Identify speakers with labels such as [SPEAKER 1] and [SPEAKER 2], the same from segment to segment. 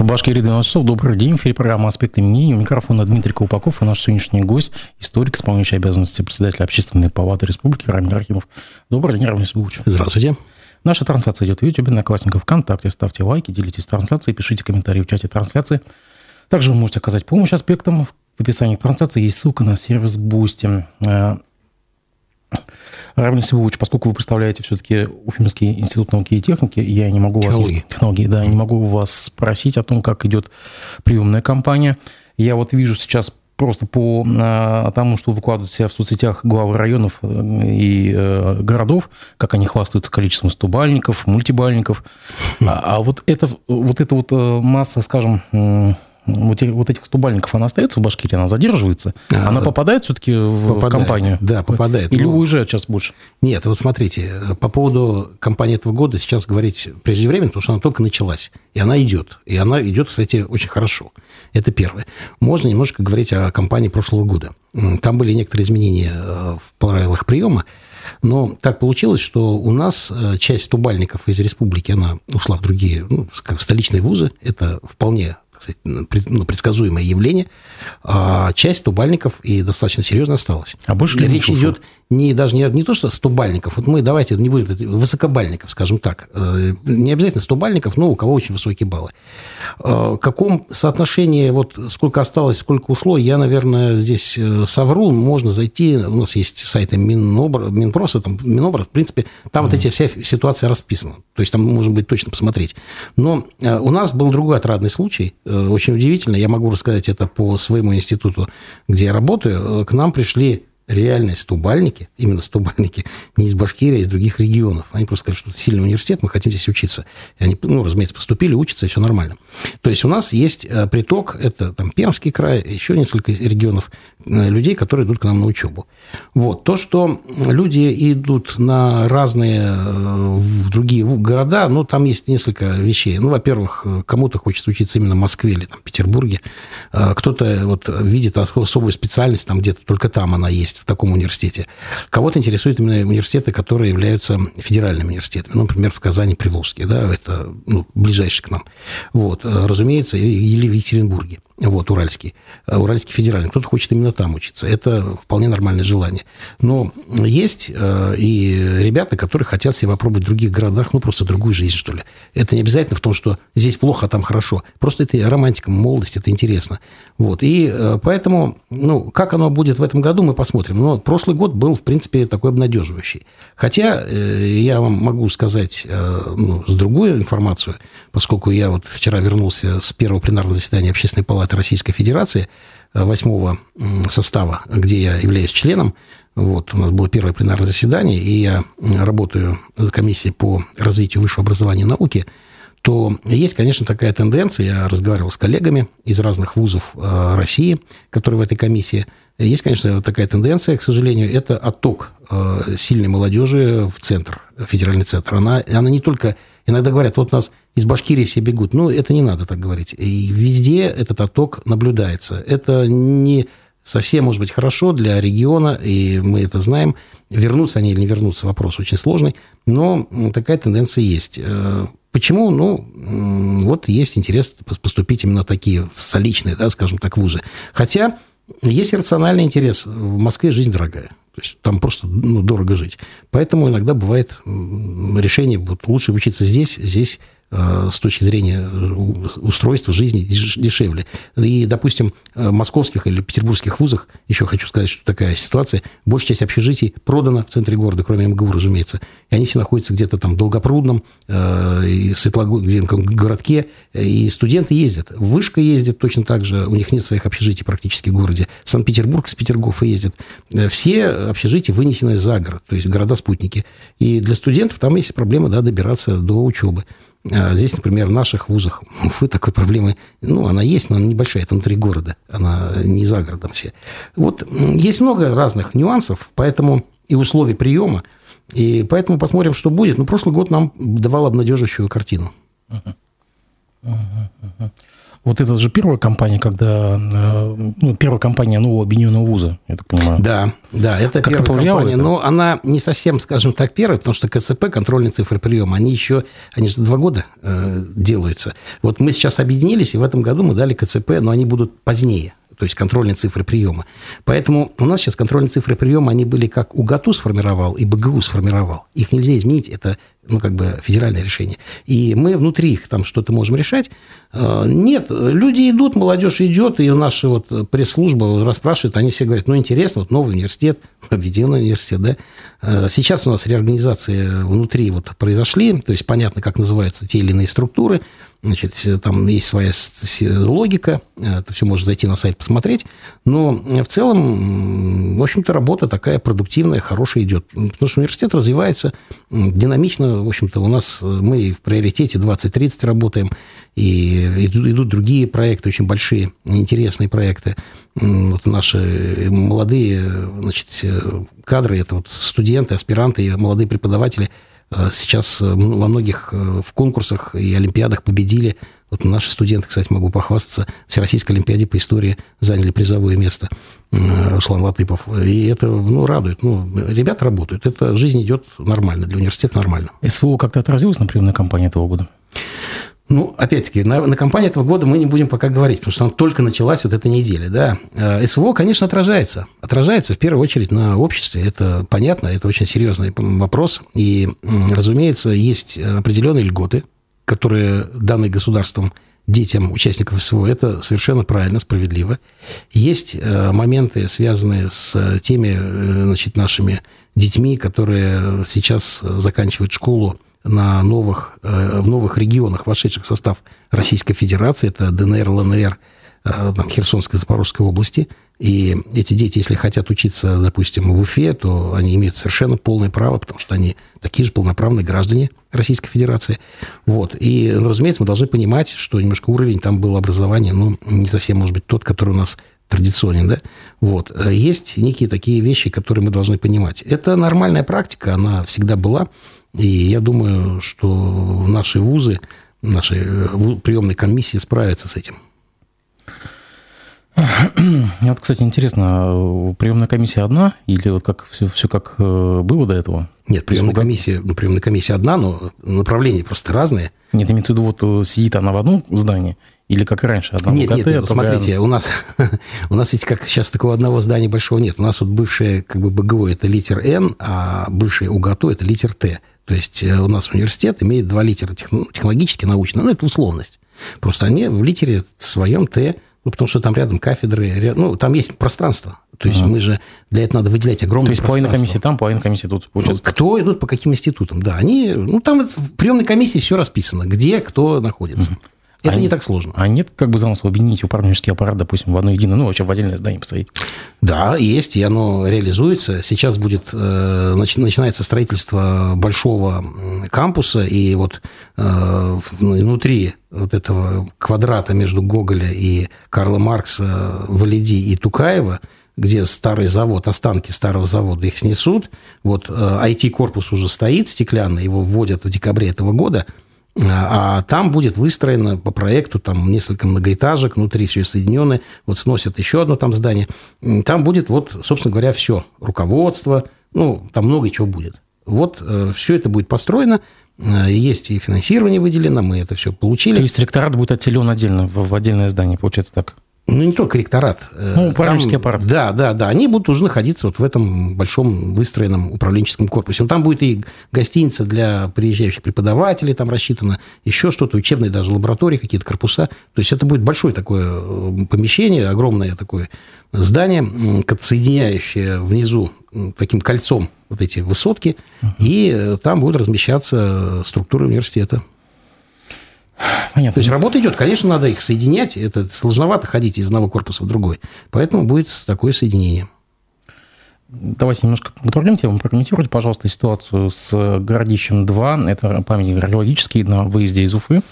[SPEAKER 1] Башкирия 12 часов. Добрый день. В эфире программа «Аспекты мнений». У микрофона Дмитрий Колпаков и наш сегодняшний гость, историк, исполняющий обязанности председателя Общественной палаты Республики Рамиль Рахимов. Добрый день, Рамиль Сбуч.
[SPEAKER 2] Здравствуйте.
[SPEAKER 1] Наша трансляция идет в YouTube, Одноклассников, ВКонтакте. Ставьте лайки, делитесь трансляцией, пишите комментарии в чате трансляции. Также вы можете оказать помощь аспектам. В описании трансляции есть ссылка на сервис Boosty. Равиль Сивович, поскольку вы представляете все-таки Уфимский институт науки и техники, я не могу
[SPEAKER 2] технологии.
[SPEAKER 1] вас... Технологии. Да, не могу вас спросить о том, как идет приемная кампания. Я вот вижу сейчас просто по а, тому, что выкладывают себя в соцсетях главы районов э, и э, городов, как они хвастаются количеством стубальников, мультибальников. А, а вот, это, вот эта вот э, масса, скажем, вот, вот этих стубальников, она остается в Башкирии, она задерживается? А, она попадает все-таки в попадает, компанию?
[SPEAKER 2] Да, попадает.
[SPEAKER 1] Или но... уезжает сейчас больше?
[SPEAKER 2] Нет, вот смотрите, по поводу кампании этого года сейчас говорить преждевременно, потому что она только началась. И она идет. И она идет, кстати, очень хорошо. Это первое. Можно немножко говорить о кампании прошлого года. Там были некоторые изменения э, в правилах приема. Но так получилось, что у нас э, часть стубальников из республики, она ушла в другие, ну, в столичные вузы. Это вполне сказать, ну, предсказуемое явление, а часть стубальников и достаточно серьезно осталась.
[SPEAKER 1] А больше
[SPEAKER 2] речь идет не, даже не, не то, что стубальников, вот мы давайте не будем высокобальников, скажем так, э, не обязательно стубальников, но у кого очень высокие баллы. Э, в каком соотношении, вот сколько осталось, сколько ушло, я, наверное, здесь э, совру, можно зайти, у нас есть сайты Минобр, Минпроса, там, Минобр, в принципе, там mm-hmm. вот эти вся ситуация расписана, то есть там можно будет точно посмотреть. Но у нас был другой отрадный случай, очень удивительно, я могу рассказать это по своему институту, где я работаю, к нам пришли реальные стубальники, именно стубальники, не из Башкирии, а из других регионов. Они просто сказали, что это сильный университет, мы хотим здесь учиться. И они, ну, разумеется, поступили, учатся, и все нормально. То есть у нас есть э, приток, это там Пермский край, еще несколько регионов э, людей, которые идут к нам на учебу. Вот. То, что люди идут на разные э, в другие города, ну, там есть несколько вещей. Ну, во-первых, кому-то хочется учиться именно в Москве или там, Петербурге. Кто-то вот видит особую специальность, там где-то только там она есть в таком университете. Кого-то интересуют именно университеты, которые являются федеральными университетами. Ну, например, в Казани Приволжский, да, это ну, ближайший к нам. Вот, разумеется, или в Екатеринбурге вот, Уральский, э, Уральский федеральный. Кто-то хочет именно там учиться. Это вполне нормальное желание. Но есть э, и ребята, которые хотят себя попробовать в других городах, ну, просто другую жизнь, что ли. Это не обязательно в том, что здесь плохо, а там хорошо. Просто это романтика, молодость, это интересно. Вот. И э, поэтому, ну, как оно будет в этом году, мы посмотрим. Но прошлый год был, в принципе, такой обнадеживающий. Хотя я вам могу сказать ну, с другой информацию, поскольку я вот вчера вернулся с первого пленарного заседания Общественной палаты от Российской Федерации э, восьмого состава, где я являюсь членом. Вот, у нас было первое пленарное заседание, и я работаю в комиссии по развитию высшего образования и науки, то есть, конечно, такая тенденция, я разговаривал с коллегами из разных вузов э, России, которые в этой комиссии, есть, конечно, такая тенденция, к сожалению, это отток э, сильной молодежи в центр, в федеральный центр. Она, она не только Иногда говорят, вот у нас из Башкирии все бегут. Ну, это не надо так говорить. И везде этот отток наблюдается. Это не совсем, может быть, хорошо для региона, и мы это знаем. Вернутся они или не вернутся, вопрос очень сложный, но такая тенденция есть. Э, почему? Ну, вот есть интерес поступить именно такие столичные, да, скажем так, вузы. Хотя есть рациональный интерес. В Москве жизнь дорогая. То есть там просто ну, дорого жить. Поэтому иногда бывает решение, вот лучше учиться здесь, здесь с точки зрения э, устройства жизни дешевле. И, допустим, в московских или петербургских вузах, еще хочу сказать, что такая ситуация, большая часть общежитий продана в центре города, кроме МГУ, разумеется, и они все находятся где-то там в Долгопрудном, э, Светлогорском городке, и студенты ездят. Вышка ездит точно так же, у них нет своих общежитий практически в городе. Санкт-Петербург с Петергофа ездит. Все общежития вынесены за город, то есть города-спутники. И для студентов там есть проблема да, добираться до учебы. А здесь, например, в наших вузах Уфы такой проблемы, ну, она есть, но она небольшая, это внутри города, она не за городом все. Вот есть много разных нюансов, поэтому и условий приема, и поэтому посмотрим, что будет. Но прошлый год нам давал обнадеживающую картину.
[SPEAKER 1] Вот это же первая компания, когда... Э, ну, первая компания нового объединенного вуза, я так понимаю.
[SPEAKER 2] Да, да, это как первая компания. Это? Но она не совсем, скажем так, первая, потому что КЦП, контрольные цифры приема, они еще... Они же два года э, делаются. Вот мы сейчас объединились, и в этом году мы дали КЦП, но они будут позднее то есть контрольные цифры приема. Поэтому у нас сейчас контрольные цифры приема, они были как УГАТУ сформировал и БГУ сформировал. Их нельзя изменить, это ну, как бы федеральное решение. И мы внутри их там что-то можем решать. Э, нет, люди идут, молодежь идет, и наша вот пресс-служба расспрашивает, они все говорят, ну, интересно, вот новый университет, объединенный университет, да. Э, сейчас у нас реорганизации внутри вот произошли, то есть понятно, как называются те или иные структуры, Значит, там есть своя логика, это все можно зайти на сайт посмотреть, но в целом, в общем-то, работа такая продуктивная, хорошая идет. Потому что университет развивается динамично, в общем-то, у нас мы в приоритете 20-30 работаем, и идут другие проекты, очень большие, интересные проекты. Вот наши молодые значит, кадры, это вот студенты, аспиранты и молодые преподаватели – Э, сейчас э, во многих э, в конкурсах и олимпиадах победили. Вот наши студенты, кстати, могу похвастаться, Всероссийской олимпиаде по истории заняли призовое место. Руслан Латыпов. И это ну, радует. Ну, ребята работают. Это жизнь идет нормально. Для университета нормально.
[SPEAKER 1] СВО как-то отразилось на приемной кампании этого года?
[SPEAKER 2] Ну, опять-таки, на, на кампании этого года мы не будем пока говорить, потому что она только началась вот эта неделя, да. Э, СВО, конечно, отражается. Отражается в первую очередь на обществе, это понятно, это очень серьезный вопрос. И, разумеется, есть определенные льготы, которые даны государством детям участников СВО. Это совершенно правильно, справедливо. Есть э, моменты, связанные с теми э, значит, нашими детьми, которые сейчас заканчивают школу на новых, э, в новых регионах, вошедших в состав Российской Федерации, это ДНР, ЛНР, э, там, Херсонской, Запорожской области. И эти дети, если хотят учиться, допустим, в Уфе, то они имеют совершенно полное право, потому что они такие же полноправные граждане Российской Федерации. Вот. И, ну, разумеется, мы должны понимать, что немножко уровень там был образования, ну, не совсем, может быть, тот, который у нас традиционен, да? Вот. Есть некие такие вещи, которые мы должны понимать. Это нормальная практика, она всегда была. И я думаю, что наши вузы, наши э, приемные комиссии справятся с этим.
[SPEAKER 1] Вот, кстати, интересно, приемная комиссия одна или вот как все, все как э, было до этого?
[SPEAKER 2] Нет, приемная комиссия, ну, приемная комиссия одна, но направления просто разные.
[SPEAKER 1] Нет, имеется в виду, вот э, сидит она в одном здании, или как раньше?
[SPEAKER 2] Одна нет, нет, нет, смотрите, у нас, у нас ведь как сейчас такого одного здания большого нет. У нас вот бывшее как бы БГО – это литер Н, а бывшее УГАТО – это литер Т. То есть э, у нас университет имеет два литера технологически, научно, ну, это условность. Просто они в литере своем Т, ну, потому что там рядом кафедры, ну, там есть пространство. То есть, а. мы же для этого надо выделять огромное
[SPEAKER 1] То есть, половина комиссии там, половина комиссии тут,
[SPEAKER 2] получается? Ну, кто идут по каким институтам, да. Они, ну, там в приемной комиссии все расписано, где кто находится. Угу. Это а не так сложно.
[SPEAKER 1] А нет как бы замысла объединить управленческий аппарат, допустим, в одно единое, ну, вообще в отдельное здание посадить?
[SPEAKER 2] Да, есть, и оно реализуется. Сейчас будет, э, начинается строительство большого кампуса, и вот э, внутри вот этого квадрата между Гоголя и Карла Маркса, Валиди и Тукаева – где старый завод, останки старого завода их снесут. Вот IT-корпус э, уже стоит стеклянный, его вводят в декабре этого года – а там будет выстроено по проекту там несколько многоэтажек, внутри все соединенное, вот сносят еще одно там здание. Там будет вот, собственно говоря, все. Руководство, ну, там много чего будет. Вот э, все это будет построено, э, есть и финансирование выделено, мы это все получили. То
[SPEAKER 1] есть ректорат будет отделен отдельно, в отдельное здание, получается так?
[SPEAKER 2] Ну, не только ректорат.
[SPEAKER 1] Э, ну, управленческий там, аппарат.
[SPEAKER 2] Да, да, да. Они будут уже находиться вот в этом большом выстроенном управленческом корпусе. Ну, там будет и гостиница для приезжающих преподавателей, там рассчитано, еще что-то, учебные даже лаборатории, какие-то корпуса. То есть, это будет большое такое э, помещение, огромное такое здание, соединяющее внизу таким кольцом вот эти высотки, uh-huh. и э, там будут размещаться структуры университета. Понятно. То есть работа идет, конечно, надо их соединять. Это сложновато ходить из одного корпуса в другой. Поэтому будет такое соединение.
[SPEAKER 1] Давайте немножко подтвердим тему. Прокомментируйте, пожалуйста, ситуацию с Городищем 2. Это памятник археологический на выезде из Уфы.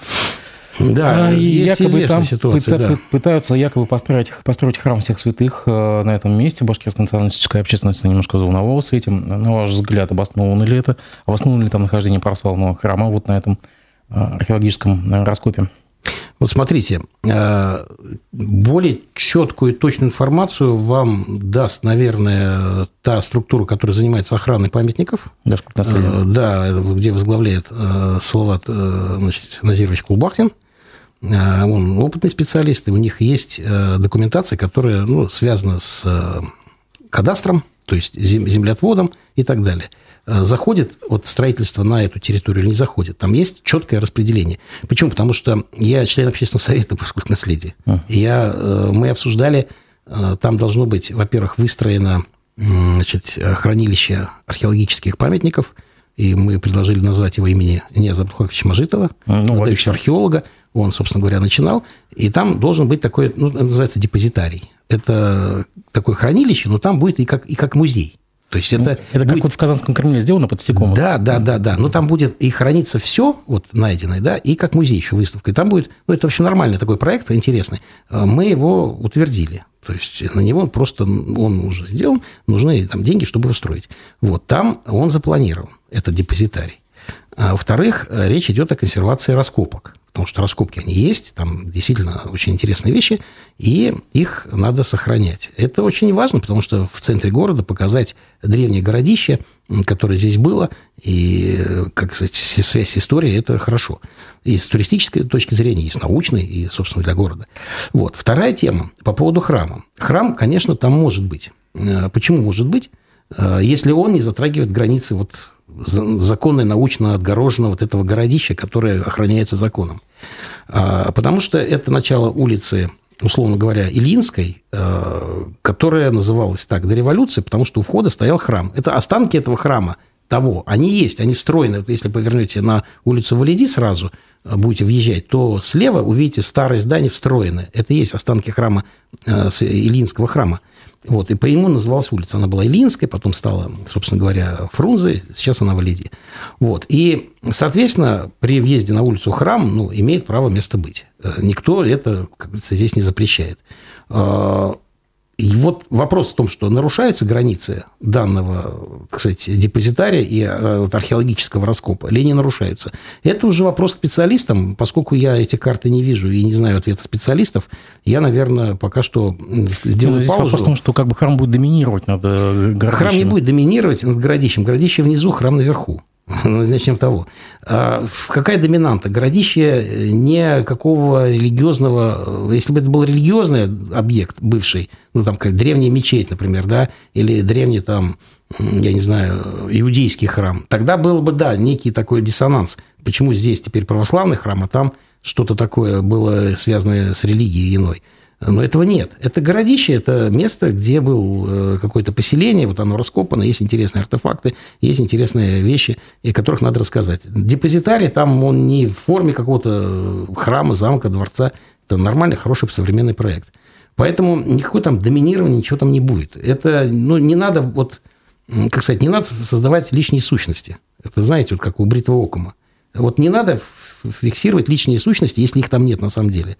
[SPEAKER 2] Да,
[SPEAKER 1] а, и якобы там ситуация, пыта, да. пытаются якобы построить, построить храм всех святых э, на этом месте. Башкирская националистическая общественность немножко заволновалась этим. На ваш взгляд, обосновано ли это? Обосновано ли там нахождение православного храма вот на этом археологическом раскопе?
[SPEAKER 2] Вот смотрите, э, более четкую и точную информацию вам даст, наверное, та структура, которая занимается охраной памятников. Э, да, где возглавляет э, Салават значит, Назирович Кулбахтин. Он опытный специалист, и у них есть документация, которая ну, связана с кадастром, то есть землеотводом и так далее – Э, заходит вот строительство на эту территорию или не заходит. Там есть четкое распределение. Почему? Потому что я член общественного совета по культурному наследию. Uh. Я, э, мы обсуждали, э, там должно быть, во-первых, выстроено значит, хранилище археологических памятников, и мы предложили назвать его имени Нияза Абдухаковича Мажитова, ну, археолога. Он, собственно говоря, начинал. И там должен быть такой, ну, называется депозитарий. Это такое хранилище, но там будет и как, и как музей. То есть это,
[SPEAKER 1] это будет... как вот в Казанском Кремле сделано под стеком.
[SPEAKER 2] Да, да, да, да. Но там будет и храниться все вот найденное, да, и как музей еще выставка. И там будет, ну, это вообще нормальный такой проект, интересный. Э, мы его утвердили. То есть на него просто, он уже сделан, нужны там деньги, чтобы его строить. Вот там он запланирован, это депозитарий. А во-вторых, э, речь идет о консервации раскопок потому что раскопки они есть, там действительно очень интересные вещи, и их надо сохранять. Это очень важно, потому что в центре города показать древнее городище, которое здесь было, и, как сказать, связь с историей, это хорошо. И с туристической точки зрения, и с научной, и, собственно, для города. Вот. Вторая тема по поводу храма. Храм, конечно, там может быть. Э, почему может быть? Э, если он не затрагивает границы вот законно и научно отгорожено вот этого городища, которое охраняется законом. А, потому что это начало улицы, условно говоря, Ильинской, а, которая называлась так до революции, потому что у входа стоял храм. Это останки этого храма того, они есть, они встроены. Если повернете на улицу Валиди сразу, а, будете въезжать, то слева увидите старое здание встроенное. Это и есть останки храма, Илинского храма. Вот, и по ему называлась улица. Она была Илинская, потом стала, собственно говоря, Фрунзе, сейчас она Валиди. Вот. И, соответственно, при въезде на улицу Храм ну, имеет право место быть. Э, никто это, как говорится, здесь не запрещает. И вот вопрос в том, что нарушаются границы данного, кстати, депозитария и э, археологического раскопа, или не нарушаются. Это уже вопрос к специалистам. Поскольку я эти карты не вижу и не знаю ответа специалистов, я, наверное, пока что сделаю Здесь паузу.
[SPEAKER 1] Вопрос в том, что как бы храм будет доминировать над э, городищем.
[SPEAKER 2] Храм не будет доминировать над городищем. Городище внизу, храм наверху. Начнем того. А какая доминанта? Городище не какого религиозного... Если бы это был религиозный объект бывший, ну, там, как древняя мечеть, например, да, или древний, там, я не знаю, иудейский храм, тогда был бы, да, некий такой диссонанс. Почему здесь теперь православный храм, а там что-то такое было связанное с религией иной? Но этого нет. Это городище, это место, где был э, какое-то поселение, вот оно раскопано, есть интересные артефакты, есть интересные вещи, о которых надо рассказать. Депозитарий там, он не в форме какого-то храма, замка, дворца. Это нормальный, хороший современный проект. Поэтому никакой там доминирования, ничего там не будет. Это, ну, не надо вот, как сказать, не надо создавать лишние сущности. Это, знаете, вот как у бритого окума. Вот не надо фиксировать лишние сущности, если их там нет на самом деле.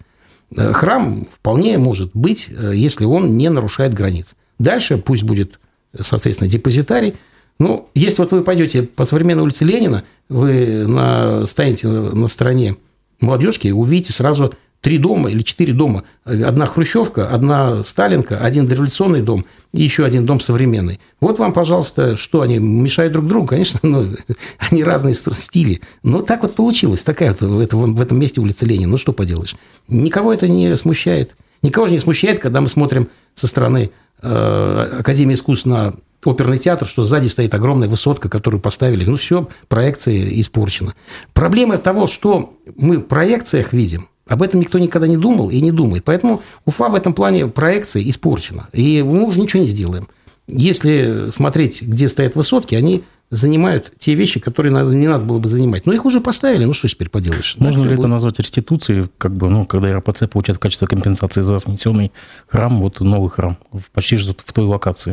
[SPEAKER 2] Э, храм вполне может быть, э, если он не нарушает границ. Дальше пусть будет, соответственно, депозитарий. Ну, если вот вы пойдете по современной улице Ленина, вы на, станете на стороне молодежки, увидите сразу три дома или четыре дома. Одна хрущевка, одна сталинка, один дореволюционный дом и еще один дом современный. Вот вам, пожалуйста, что они мешают друг другу? Конечно, ну, они разные стили. Но так вот получилось. Такая вот это, в этом месте улица Ленина. Ну, что поделаешь. Никого это не смущает. Никого же не смущает, когда мы смотрим со стороны э, Академии искусств на оперный театр, что сзади стоит огромная высотка, которую поставили. Ну, все, проекция испорчена. Проблема того, что мы в проекциях видим – об этом никто никогда не думал и не думает. Поэтому Уфа в этом плане проекция испорчена. И мы уже ничего не сделаем. Если смотреть, где стоят высотки, они занимают те вещи, которые надо, не надо было бы занимать. Но их уже поставили, ну что теперь поделаешь?
[SPEAKER 1] Можно ли будет... это назвать реституцией, как бы, ну, когда РПЦ получает в качестве компенсации за снесенный храм, вот новый храм, почти что в той локации?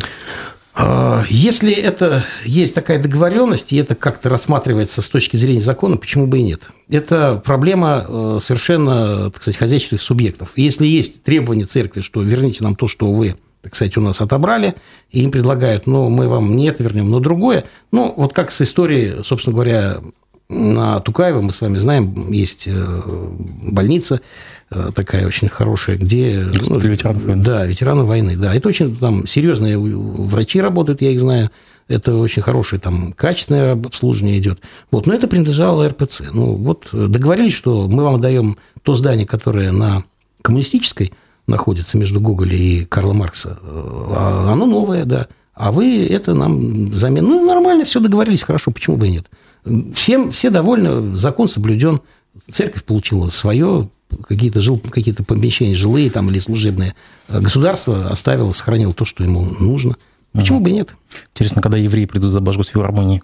[SPEAKER 2] А, если это есть такая договоренность, и это как-то рассматривается с точки зрения закона, почему бы и нет? Это проблема э, совершенно, так сказать, хозяйственных субъектов. Если есть требования церкви, что верните нам то, что вы так сказать, у нас отобрали, и им предлагают, ну, мы вам не это вернем, но другое. Ну, вот как с историей, собственно говоря, на Тукаева, мы с вами знаем, есть э, больница такая очень хорошая, где...
[SPEAKER 1] Ну, для ветеранов
[SPEAKER 2] войны. Да, ветеранов войны, да. Это очень там серьезные врачи работают, я их знаю. Это очень хорошее, там, качественное обслуживание идет. Вот. Но это принадлежало РПЦ. Ну, вот договорились, что мы вам даем то здание, которое на коммунистической находится между Гоголя и Карла Маркса. А оно новое, да. А вы это нам замен... Ну, нормально, все договорились, хорошо, почему бы и нет. Всем, все довольны, закон соблюден, церковь получила свое, какие-то жил, какие-то помещения жилые там или служебные. Государство оставило, сохранило то, что ему нужно. Почему угу. бы и нет?
[SPEAKER 1] Интересно, когда евреи придут за Божгу с филармонии?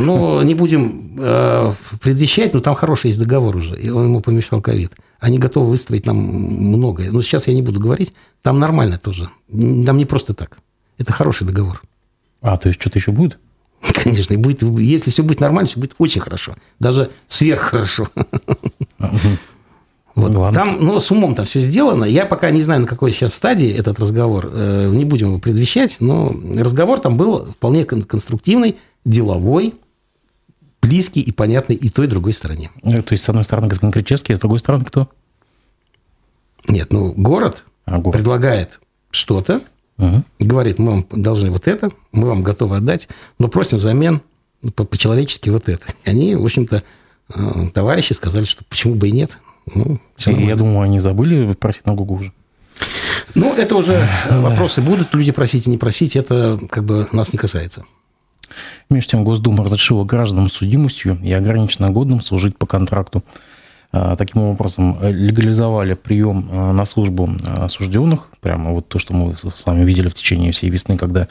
[SPEAKER 2] Ну, не будем э, предвещать, но там хороший есть договор уже, и он ему помешал ковид. Они готовы выстроить нам многое. Но сейчас я не буду говорить, там нормально тоже. Там не просто так. Это хороший договор.
[SPEAKER 1] А, то есть что-то еще будет?
[SPEAKER 2] Конечно, и будет, если все будет нормально, все будет очень хорошо. Даже сверххорошо. Вот. Там, ну, с умом там все сделано. Я пока не знаю, на какой сейчас стадии этот разговор. Э, не будем его предвещать, но разговор там был вполне конструктивный, деловой, близкий и понятный и той, и другой стороне.
[SPEAKER 1] Э, то есть, с одной стороны, господин Кричевский, а с другой стороны кто?
[SPEAKER 2] Нет, ну, город, а, город. предлагает что-то, угу. говорит, мы вам должны вот это, мы вам готовы отдать, но просим взамен по-человечески вот это. Они, в общем-то, товарищи сказали, что почему бы и нет.
[SPEAKER 1] Ну, я думаю, они забыли просить налогу уже.
[SPEAKER 2] Ну, это уже вопросы будут люди просить и не просить, это как бы нас не касается.
[SPEAKER 1] Между тем, Госдума разрешила гражданам с судимостью и ограниченно годным служить по контракту. А, таким образом, легализовали прием а, на службу осужденных. Прямо вот то, что мы с вами видели в течение всей весны, когда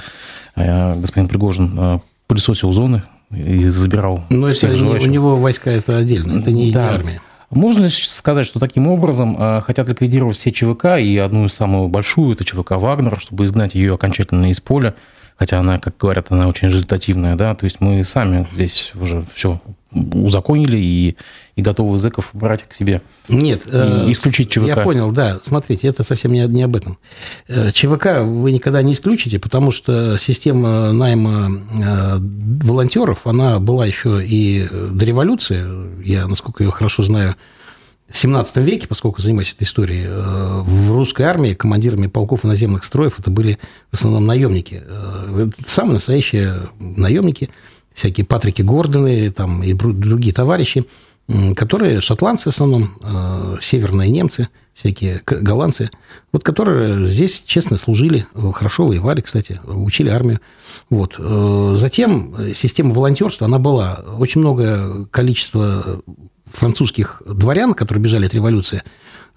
[SPEAKER 1] господин Пригожин пылесосил зоны и забирал
[SPEAKER 2] Но всех это желающих. у него войска это отдельно, это не да. армия.
[SPEAKER 1] Можно ли сказать, что таким образом хотят ликвидировать все ЧВК и одну из самую большую, это ЧВК «Вагнер», чтобы изгнать ее окончательно из поля, хотя она, как говорят, она очень результативная, да, то есть мы сами здесь уже все узаконили и, и готовы зэков брать к себе.
[SPEAKER 2] Нет. И
[SPEAKER 1] э, исключить ЧВК.
[SPEAKER 2] Я понял, да. Смотрите, это совсем не, не об этом. Э, ЧВК вы никогда не исключите, потому что система найма э, волонтеров, она была еще и до революции. Я, насколько ее хорошо знаю, 17 веке, поскольку занимаюсь этой историей, э, в русской армии командирами полков и наземных строев это были в основном наемники. Э, самые настоящие наемники, всякие Патрики Гордоны там, и другие товарищи, которые шотландцы в основном, э, северные немцы, всякие голландцы, вот которые здесь честно служили, хорошо воевали, кстати, учили армию. Вот. Затем система волонтерства, она была. Очень много количества французских дворян, которые бежали от революции,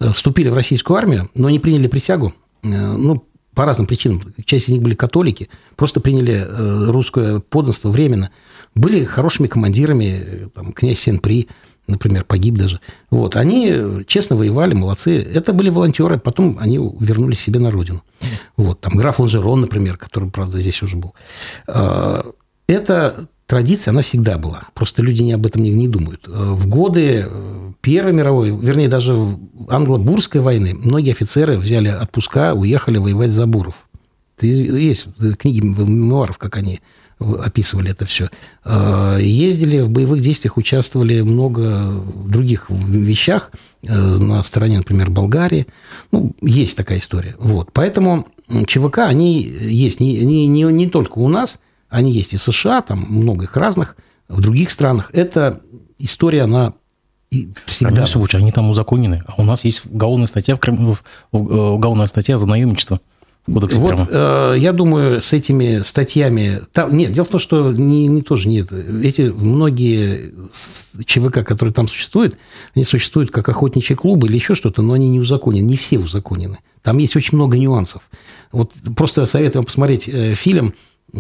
[SPEAKER 2] э, вступили в российскую армию, но не приняли присягу. Э, ну, по разным причинам. Часть из них были католики, просто приняли э, русское подданство временно. Были хорошими командирами, там, князь Сен-При, например, погиб даже. Вот, они честно воевали, молодцы. Это были волонтеры, потом они вернулись себе на родину. Вот, там граф Ланжерон, например, который, правда, здесь уже был. Это традиция, она всегда была. Просто люди не об этом не, не думают. Э, в годы э, Первой мировой, вернее, даже англо-бурской войны многие офицеры взяли отпуска, уехали воевать за буров. Есть книги мемуаров, как они описывали это все. Э, ездили в боевых действиях, участвовали много других вещах на стороне, например, Болгарии. Ну, есть такая история. Вот. Поэтому ЧВК, они есть не, не, не, не только у нас – они есть и в США, там много их разных, в других странах. Это история, она всегда...
[SPEAKER 1] Они, лучше, они там узаконены. А у нас есть уголовная статья, в, уголовная статья за наемничество.
[SPEAKER 2] Вот э, я думаю, с этими статьями... Там, нет, дело в том, что не, не тоже нет. Эти многие ЧВК, которые там существуют, они существуют как охотничьи клубы или еще что-то, но они не узаконены. Не все узаконены. Там есть очень много нюансов. Вот просто советую вам посмотреть э, фильм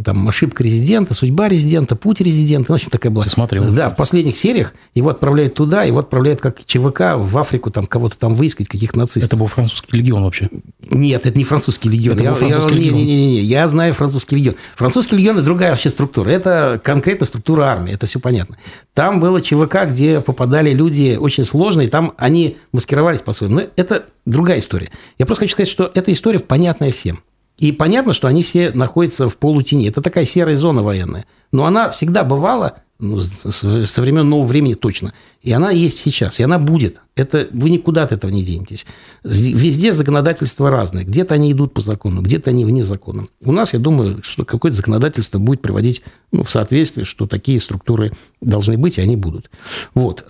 [SPEAKER 2] там ошибка резидента, судьба резидента, путь резидента. Ну, в общем, такая была.
[SPEAKER 1] Смотрел?
[SPEAKER 2] Да, в последних сериях его отправляют туда, его отправляют как ЧВК в Африку, там кого-то там выискать, каких нацистов.
[SPEAKER 1] Это был французский легион вообще?
[SPEAKER 2] Нет, это не французский легион. Это я, был французский я, легион. Не, не, не, не, я знаю французский легион. Французский легион – это другая вообще структура. Это конкретно структура армии, это все понятно. Там было ЧВК, где попадали люди очень сложные, там они маскировались по-своему. Но это другая история. Я просто хочу сказать, что эта история понятная всем. И понятно, что они все находятся в полутени. Это такая серая зона военная. Но она всегда бывала ну, со времен нового времени точно. И она есть сейчас, и она будет. Это, вы никуда от этого не денетесь. Везде законодательство разное. Где-то они идут по закону, где-то они вне закона. У нас, я думаю, что какое-то законодательство будет приводить ну, в соответствие, что такие структуры должны быть, и они будут. Вот.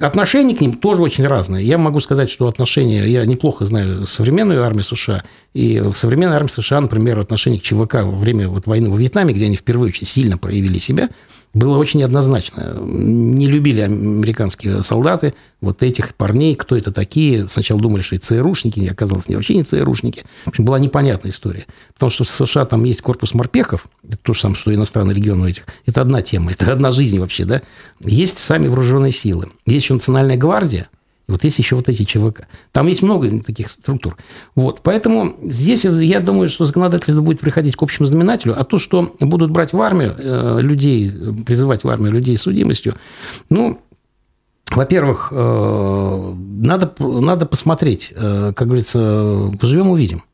[SPEAKER 2] Отношения к ним тоже очень разные. Я могу сказать, что отношения, я неплохо знаю современную армию США, и в современной армии США, например, отношение к ЧВК во время вот войны во Вьетнаме, где они впервые очень сильно проявили себя – было очень однозначно. Не любили американские солдаты вот этих парней, кто это такие. Сначала думали, что это ЦРУшники, оказалось, не вообще не ЦРУшники. В общем, была непонятная история. Потому что в США там есть корпус морпехов, это то же самое, что иностранный регион у этих. Это одна тема, это одна жизнь вообще, да. Есть сами вооруженные силы. Есть еще Национальная гвардия, и вот есть еще вот эти ЧВК. Там есть много таких структур. Вот. Поэтому здесь я думаю, что законодательство будет приходить к общему знаменателю, а то, что будут брать в армию э, людей, призывать в армию людей с судимостью, ну, во-первых, э, надо, надо посмотреть, э, как говорится, поживем, увидим.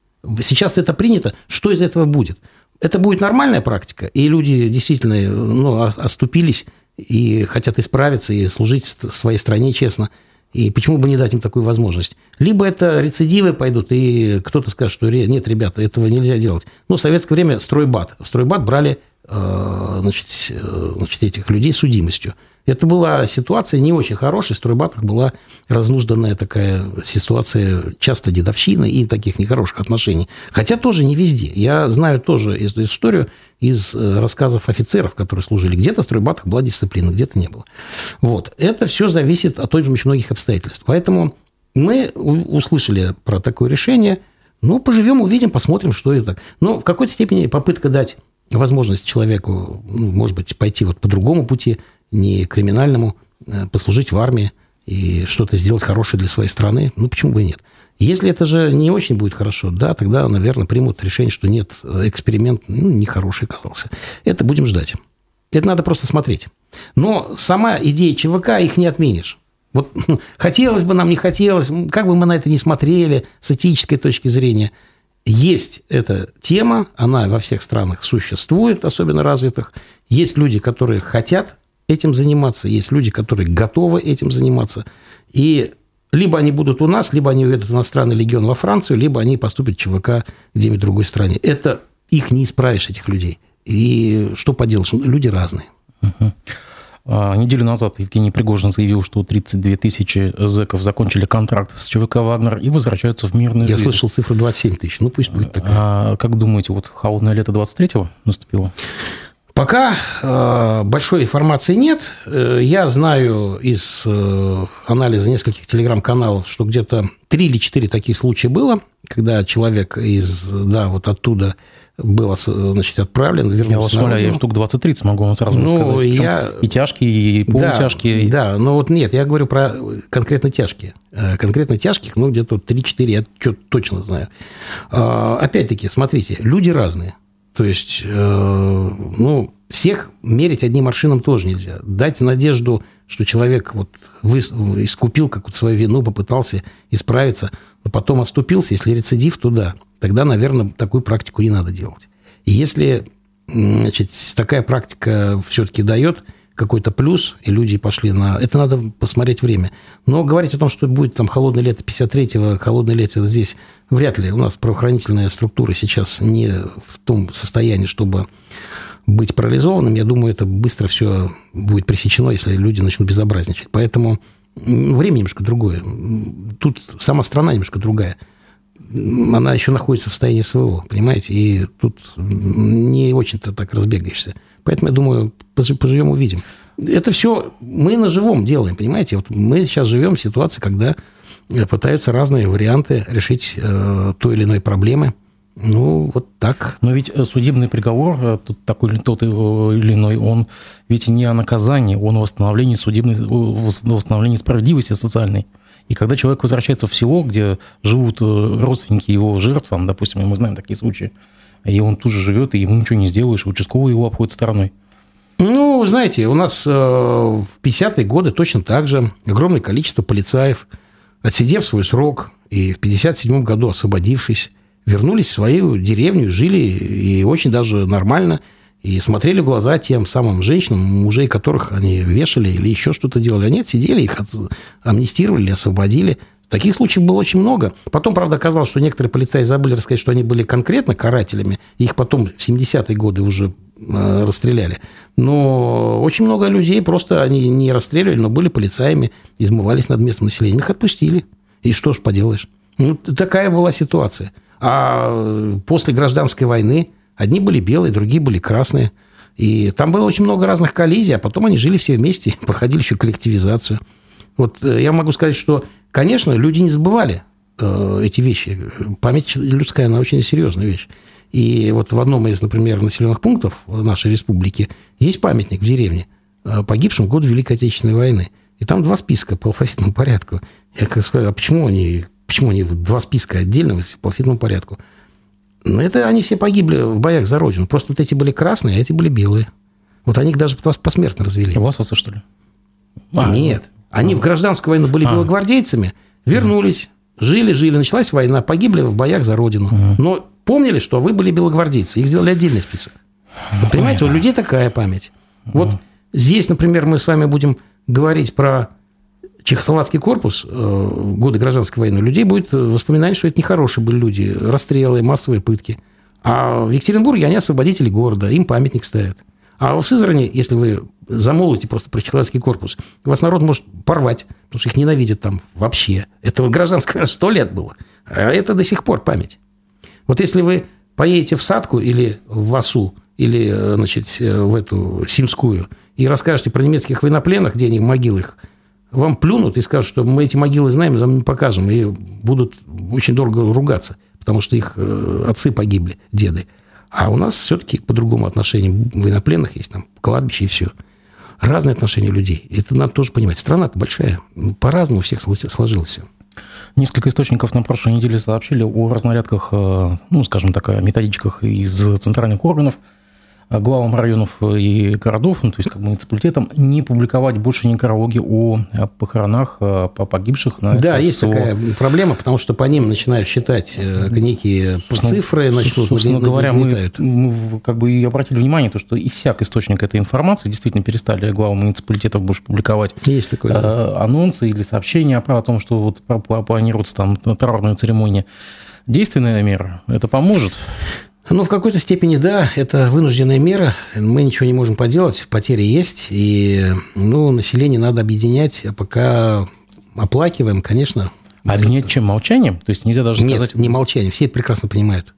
[SPEAKER 2] Сейчас это принято, что из этого будет? Это будет нормальная практика, и люди действительно ну, оступились и хотят исправиться и служить своей стране честно – и почему бы не дать им такую возможность? Либо это рецидивы пойдут, и кто-то скажет, что нет, ребята, этого нельзя делать. Ну, в советское время стройбат. В стройбат брали значит, э, значит, этих людей судимостью. Это была ситуация не очень хорошая. В стройбатах была разнужданная такая ситуация, часто дедовщины и таких нехороших отношений. Хотя тоже не везде. Я знаю тоже эту историю из э, рассказов офицеров, которые служили. Где-то в стройбатах была дисциплина, где-то не было. Вот. Это все зависит от очень многих обстоятельств. Поэтому мы услышали про такое решение. Ну, поживем, увидим, посмотрим, что это. Но в какой-то степени попытка дать возможность человеку, ну, может быть, пойти вот по другому пути, не криминальному, э, послужить в армии и что-то сделать хорошее для своей страны, ну, почему бы и нет. Если это же не очень будет хорошо, да, тогда, наверное, примут решение, что нет, эксперимент ну, нехороший оказался. Это будем ждать. Это надо просто смотреть. Но сама идея ЧВК их не отменишь. Вот хотелось бы нам, не хотелось, как бы мы на это не смотрели с этической точки зрения – есть эта тема, она во всех странах существует, особенно развитых. Есть люди, которые хотят этим заниматься, есть люди, которые готовы этим заниматься. И либо они будут у нас, либо они уедут в иностранный легион во Францию, либо они поступят в ЧВК где-нибудь в другой стране. Это их не исправишь, этих людей. И что поделаешь, люди разные.
[SPEAKER 1] Uh-huh. А, неделю назад Евгений Пригожин заявил, что 32 тысячи зэков закончили контракт с ЧВК «Вагнер» и возвращаются в мирную
[SPEAKER 2] Я
[SPEAKER 1] жизнь.
[SPEAKER 2] слышал цифру 27 тысяч. Ну, пусть будет такая.
[SPEAKER 1] А как думаете, вот холодное лето 23-го наступило?
[SPEAKER 2] Пока э, большой информации нет. Э, я знаю из э, анализа нескольких телеграм-каналов, что где-то три или четыре таких случая было, когда человек из, да, вот оттуда был значит, отправлен,
[SPEAKER 1] вернулся Я вас умоляю, я штук 20-30 могу вам сразу ну, сказать. Я... И тяжкие, и полутяжкие.
[SPEAKER 2] Да, да, но вот нет, я говорю про конкретно тяжкие. Э, конкретно тяжких, ну, где-то 3-4, я что точно знаю. А, опять-таки, смотрите, люди разные. То есть, э, ну, всех мерить одним аршином тоже нельзя. Дать надежду, что человек вот искупил какую-то свою вину, попытался исправиться, но потом оступился, если рецидив, то да – тогда, наверное, такую практику не надо делать. И если значит, такая практика все-таки дает какой-то плюс, и люди пошли на... Это надо посмотреть время. Но говорить о том, что будет там холодное лето 53-го, холодное лето здесь, вряд ли. У нас правоохранительная структура сейчас не в том состоянии, чтобы быть парализованным. Я думаю, это быстро все будет пресечено, если люди начнут безобразничать. Поэтому время немножко другое. Тут сама страна немножко другая она еще находится в состоянии СВО, понимаете, и тут не очень-то так разбегаешься. Поэтому, я думаю, поживем, увидим. Это все мы на живом делаем, понимаете. Вот мы сейчас живем в ситуации, когда пытаются разные варианты решить э, той или иной проблемы. Ну, вот так.
[SPEAKER 1] Но ведь э, судебный приговор, э, тут такой тот или иной, он ведь не о наказании, он о восстановлении судебной, восстановлении справедливости социальной. И когда человек возвращается в село, где живут э, родственники его жертв, там, допустим, мы знаем такие случаи, и он тут же живет, и ему ничего не сделаешь, участковый его обходит стороной.
[SPEAKER 2] Ну, знаете, у нас э, в 50-е годы точно так же огромное количество полицаев, отсидев свой срок и в 57 году освободившись, вернулись в свою деревню, жили и очень даже нормально, и смотрели в глаза тем самым женщинам, мужей которых они вешали или еще что-то делали. А нет, сидели, их амнистировали, освободили. Таких случаев было очень много. Потом, правда, оказалось, что некоторые полицаи забыли рассказать, что они были конкретно карателями. Их потом в 70-е годы уже э, расстреляли. Но очень много людей просто они не расстреливали, но были полицаями, измывались над местным населением. Их отпустили. И что ж поделаешь. Ну, такая была ситуация. А после гражданской войны одни были белые, другие были красные. И там было очень много разных коллизий, а потом они жили все вместе, проходили еще коллективизацию. Вот э, я могу сказать, что Конечно, люди не забывали э, эти вещи. Память людская, она очень серьезная вещь. И вот в одном из, например, населенных пунктов нашей республики есть памятник в деревне э, погибшим в год Великой Отечественной войны. И там два списка по алфавитному порядку. Я как сказал, а почему они, почему они два списка отдельно по алфавитному порядку? Ну, это они все погибли в боях за Родину. Просто вот эти были красные, а эти были белые. Вот они их даже посмертно развели.
[SPEAKER 1] У вас что ли?
[SPEAKER 2] А, Нет. Они в гражданскую войну были а. белогвардейцами, вернулись, жили, жили, началась война, погибли в боях за родину. Но помнили, что вы были белогвардейцы, их сделали отдельный список. Вы понимаете, у людей такая память. Вот здесь, например, мы с вами будем говорить про Чехословацкий корпус, э, годы гражданской войны, людей будет воспоминание, что это нехорошие были люди, расстрелы, массовые пытки. А в Екатеринбурге они освободители города, им памятник ставят. А в Сызрани, если вы замолвите просто про человеческий корпус, вас народ может порвать, потому что их ненавидят там вообще. Это вот гражданское сто лет было. А это до сих пор память. Вот если вы поедете в Садку или в Васу, или, значит, в эту Симскую, и расскажете про немецких военнопленных, где они могилы их, вам плюнут и скажут, что мы эти могилы знаем, но вам не покажем, и будут очень дорого ругаться, потому что их э, отцы погибли, деды. А у нас все-таки по-другому отношение военнопленных есть, там кладбище и все. Разные отношения людей. Это надо тоже понимать. Страна-то большая. По-разному у всех сложилось все.
[SPEAKER 1] Несколько источников на прошлой неделе сообщили о разнарядках, э, ну, скажем так, методичках из центральных органов – главам районов и городов, ну, то есть как муниципалитетам, не публиковать больше некрологи о похоронах по погибших
[SPEAKER 2] на Да, есть такая проблема, потому что по ним начинают считать э, некие цифры, начнут
[SPEAKER 1] Собственно говоря, мы, мы как бы и обратили внимание, то, что иссяк источник этой информации, действительно перестали главы муниципалитетов больше публиковать
[SPEAKER 2] есть такое, да.
[SPEAKER 1] Э, анонсы или сообщения о том, что вот планируется там траурная церемония. Действенная мера, это поможет?
[SPEAKER 2] Ну, в какой-то степени, да, это вынужденная мера. Мы ничего не можем поделать, потери есть. И, ну, население надо объединять. А пока оплакиваем, конечно.
[SPEAKER 1] Объединять чем? Молчанием? То есть нельзя даже
[SPEAKER 2] Нет,
[SPEAKER 1] сказать...
[SPEAKER 2] не молчанием. Все это прекрасно понимают.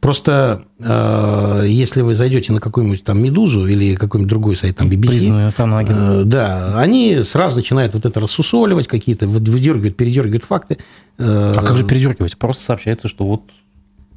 [SPEAKER 2] Просто э, если вы зайдете на какую-нибудь там «Медузу» или какой-нибудь другой сайт, там BBC...
[SPEAKER 1] Признанный э,
[SPEAKER 2] Да, они сразу начинают вот это рассусоливать какие-то, выдергивают, передергивают факты.
[SPEAKER 1] Э, а как же передергивать? Просто сообщается, что вот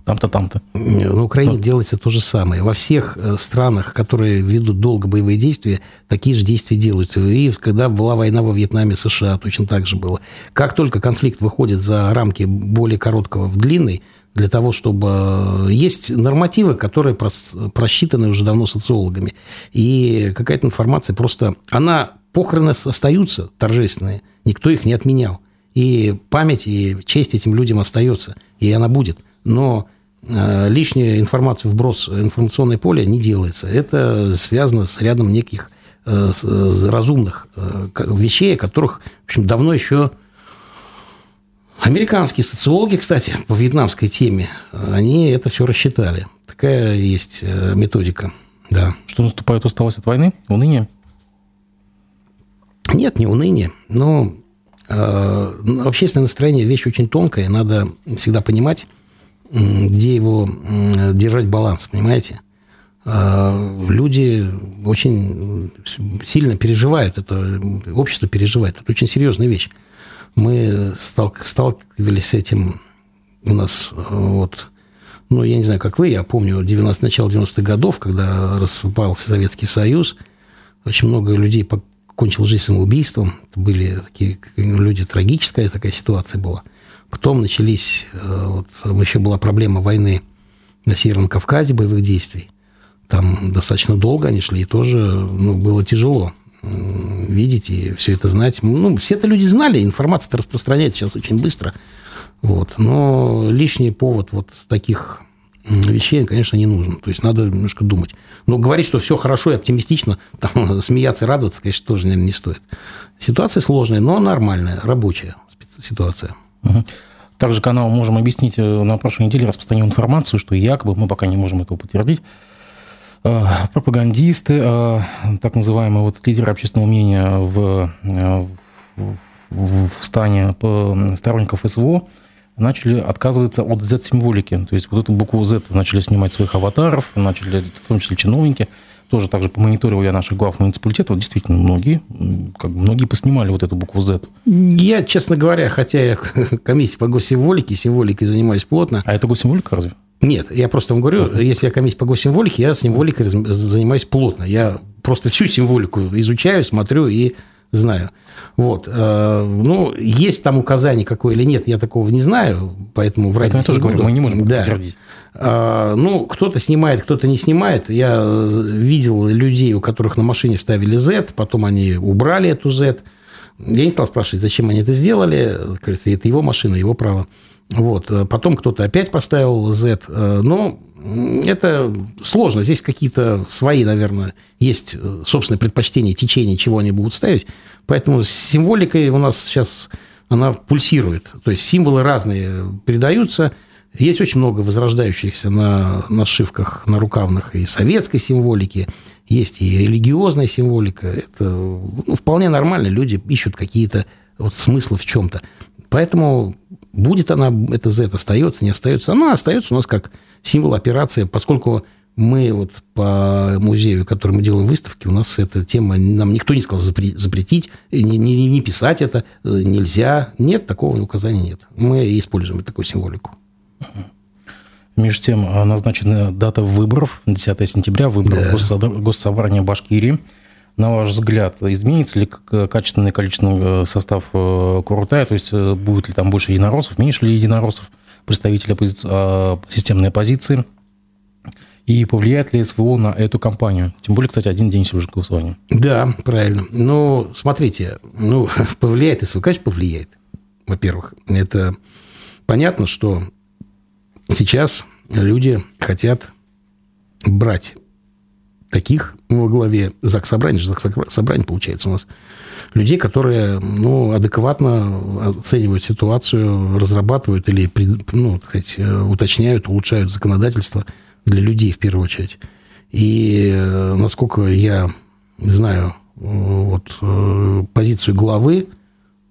[SPEAKER 1] там-то, там-то.
[SPEAKER 2] На Украине вот. делается то же самое. Во всех э, странах, которые ведут долго боевые действия, такие же действия делаются. И когда была война во Вьетнаме, США, точно так же было. Как только конфликт выходит за рамки более короткого в длинный, для того, чтобы... Э, есть нормативы, которые просчитаны уже давно социологами. И какая-то информация просто... Она... Похороны остаются торжественные, никто их не отменял. И память, и честь этим людям остается, и она будет. Но лишняя информация, вброс информационное поле не делается. Это связано с рядом неких э, разумных э, вещей, о которых в общем, давно еще американские социологи, кстати, по вьетнамской теме, они это все рассчитали. Такая есть методика. Да.
[SPEAKER 1] Что наступает усталость от войны? Уныние?
[SPEAKER 2] Нет, не уныние. Но э, общественное настроение – вещь очень тонкая. Надо всегда понимать, где его держать баланс, понимаете? А, люди очень сильно переживают это, общество переживает. Это очень серьезная вещь. Мы сталкивались с этим у нас вот, ну, я не знаю, как вы, я помню 90, начало 90-х годов, когда распался Советский Союз, очень много людей покончил жизнь самоубийством. Это были такие люди, трагическая такая ситуация была – Потом начались, э, вот, еще была проблема войны на Северном Кавказе, боевых действий. Там достаточно долго они шли, и тоже ну, было тяжело. видеть и все это знать. Ну, все это люди знали, информация-то распространяется сейчас очень быстро. Вот. Но лишний повод вот таких вещей, конечно, не нужен. То есть надо немножко думать. Но говорить, что все хорошо и оптимистично, там, смеяться радоваться, конечно, тоже, наверное, не стоит. Ситуация сложная, но нормальная, рабочая ситуация.
[SPEAKER 1] Также канал можем объяснить э, на прошлой неделе распространил информацию, что якобы, мы пока не можем этого подтвердить, э, пропагандисты, э, так называемые вот лидеры общественного мнения в, в, в стане сторонников СВО, начали отказываться от Z-символики. То есть вот эту букву Z начали снимать своих аватаров, начали, в том числе чиновники, тоже также помониторил я наших глав муниципалитетов, действительно, многие, как бы многие поснимали вот эту букву Z.
[SPEAKER 2] Я, честно говоря, хотя я комиссия по госсимволике, символикой занимаюсь плотно.
[SPEAKER 1] А это госсимволика разве?
[SPEAKER 2] Нет, я просто вам говорю, uh-huh. если я комиссия по госсимволике, я символикой занимаюсь плотно. Я просто всю символику изучаю, смотрю и знаю. Вот. Э, ну, есть там указание какое или нет, я такого не знаю, поэтому врать
[SPEAKER 1] Это я тоже говорю, мы не можем да. подтвердить.
[SPEAKER 2] Э, ну, кто-то снимает, кто-то не снимает. Я видел людей, у которых на машине ставили Z, потом они убрали эту Z. Я не стал спрашивать, зачем они это сделали. Кажется, это его машина, его право. Вот. Потом кто-то опять поставил Z. Э, но это сложно. Здесь какие-то свои, наверное, есть э, собственные предпочтения, течения, чего они будут ставить. Поэтому с символикой у нас сейчас она пульсирует. То есть символы разные передаются. Есть очень много возрождающихся на нашивках, на рукавных и советской символики. Есть и религиозная символика. Это ну, вполне нормально. Люди ищут какие-то вот смыслы в чем-то. Поэтому будет она, это Z остается, не остается. Она остается у нас как символ операции, поскольку мы вот по музею, который мы делаем выставки, у нас эта тема, нам никто не сказал запретить, не, не, не писать это, э, нельзя. Нет, такого указания нет. Мы используем такую символику.
[SPEAKER 1] Между тем, а, назначена дата выборов, 10 сентября, выборов да. Госсобрания Башкирии. На ваш взгляд, изменится ли качественный количественный э, состав э, Курутая? То есть, будет ли там больше единороссов, меньше ли единороссов, представителей оппози... А, системной оппозиции? И повлияет ли СВО на эту кампанию? Тем более, кстати, один день же голосования.
[SPEAKER 2] Да, правильно. Ну, смотрите, ну, повлияет СВО, конечно, повлияет. Во-первых, это понятно, что сейчас люди хотят брать таких во главе ЗАГС Собрания, ЗАГС Собрание получается у нас, людей, которые ну, адекватно оценивают ситуацию, разрабатывают или ну, так сказать, уточняют, улучшают законодательство – для людей в первую очередь. И э, насколько я знаю вот, э, позицию главы,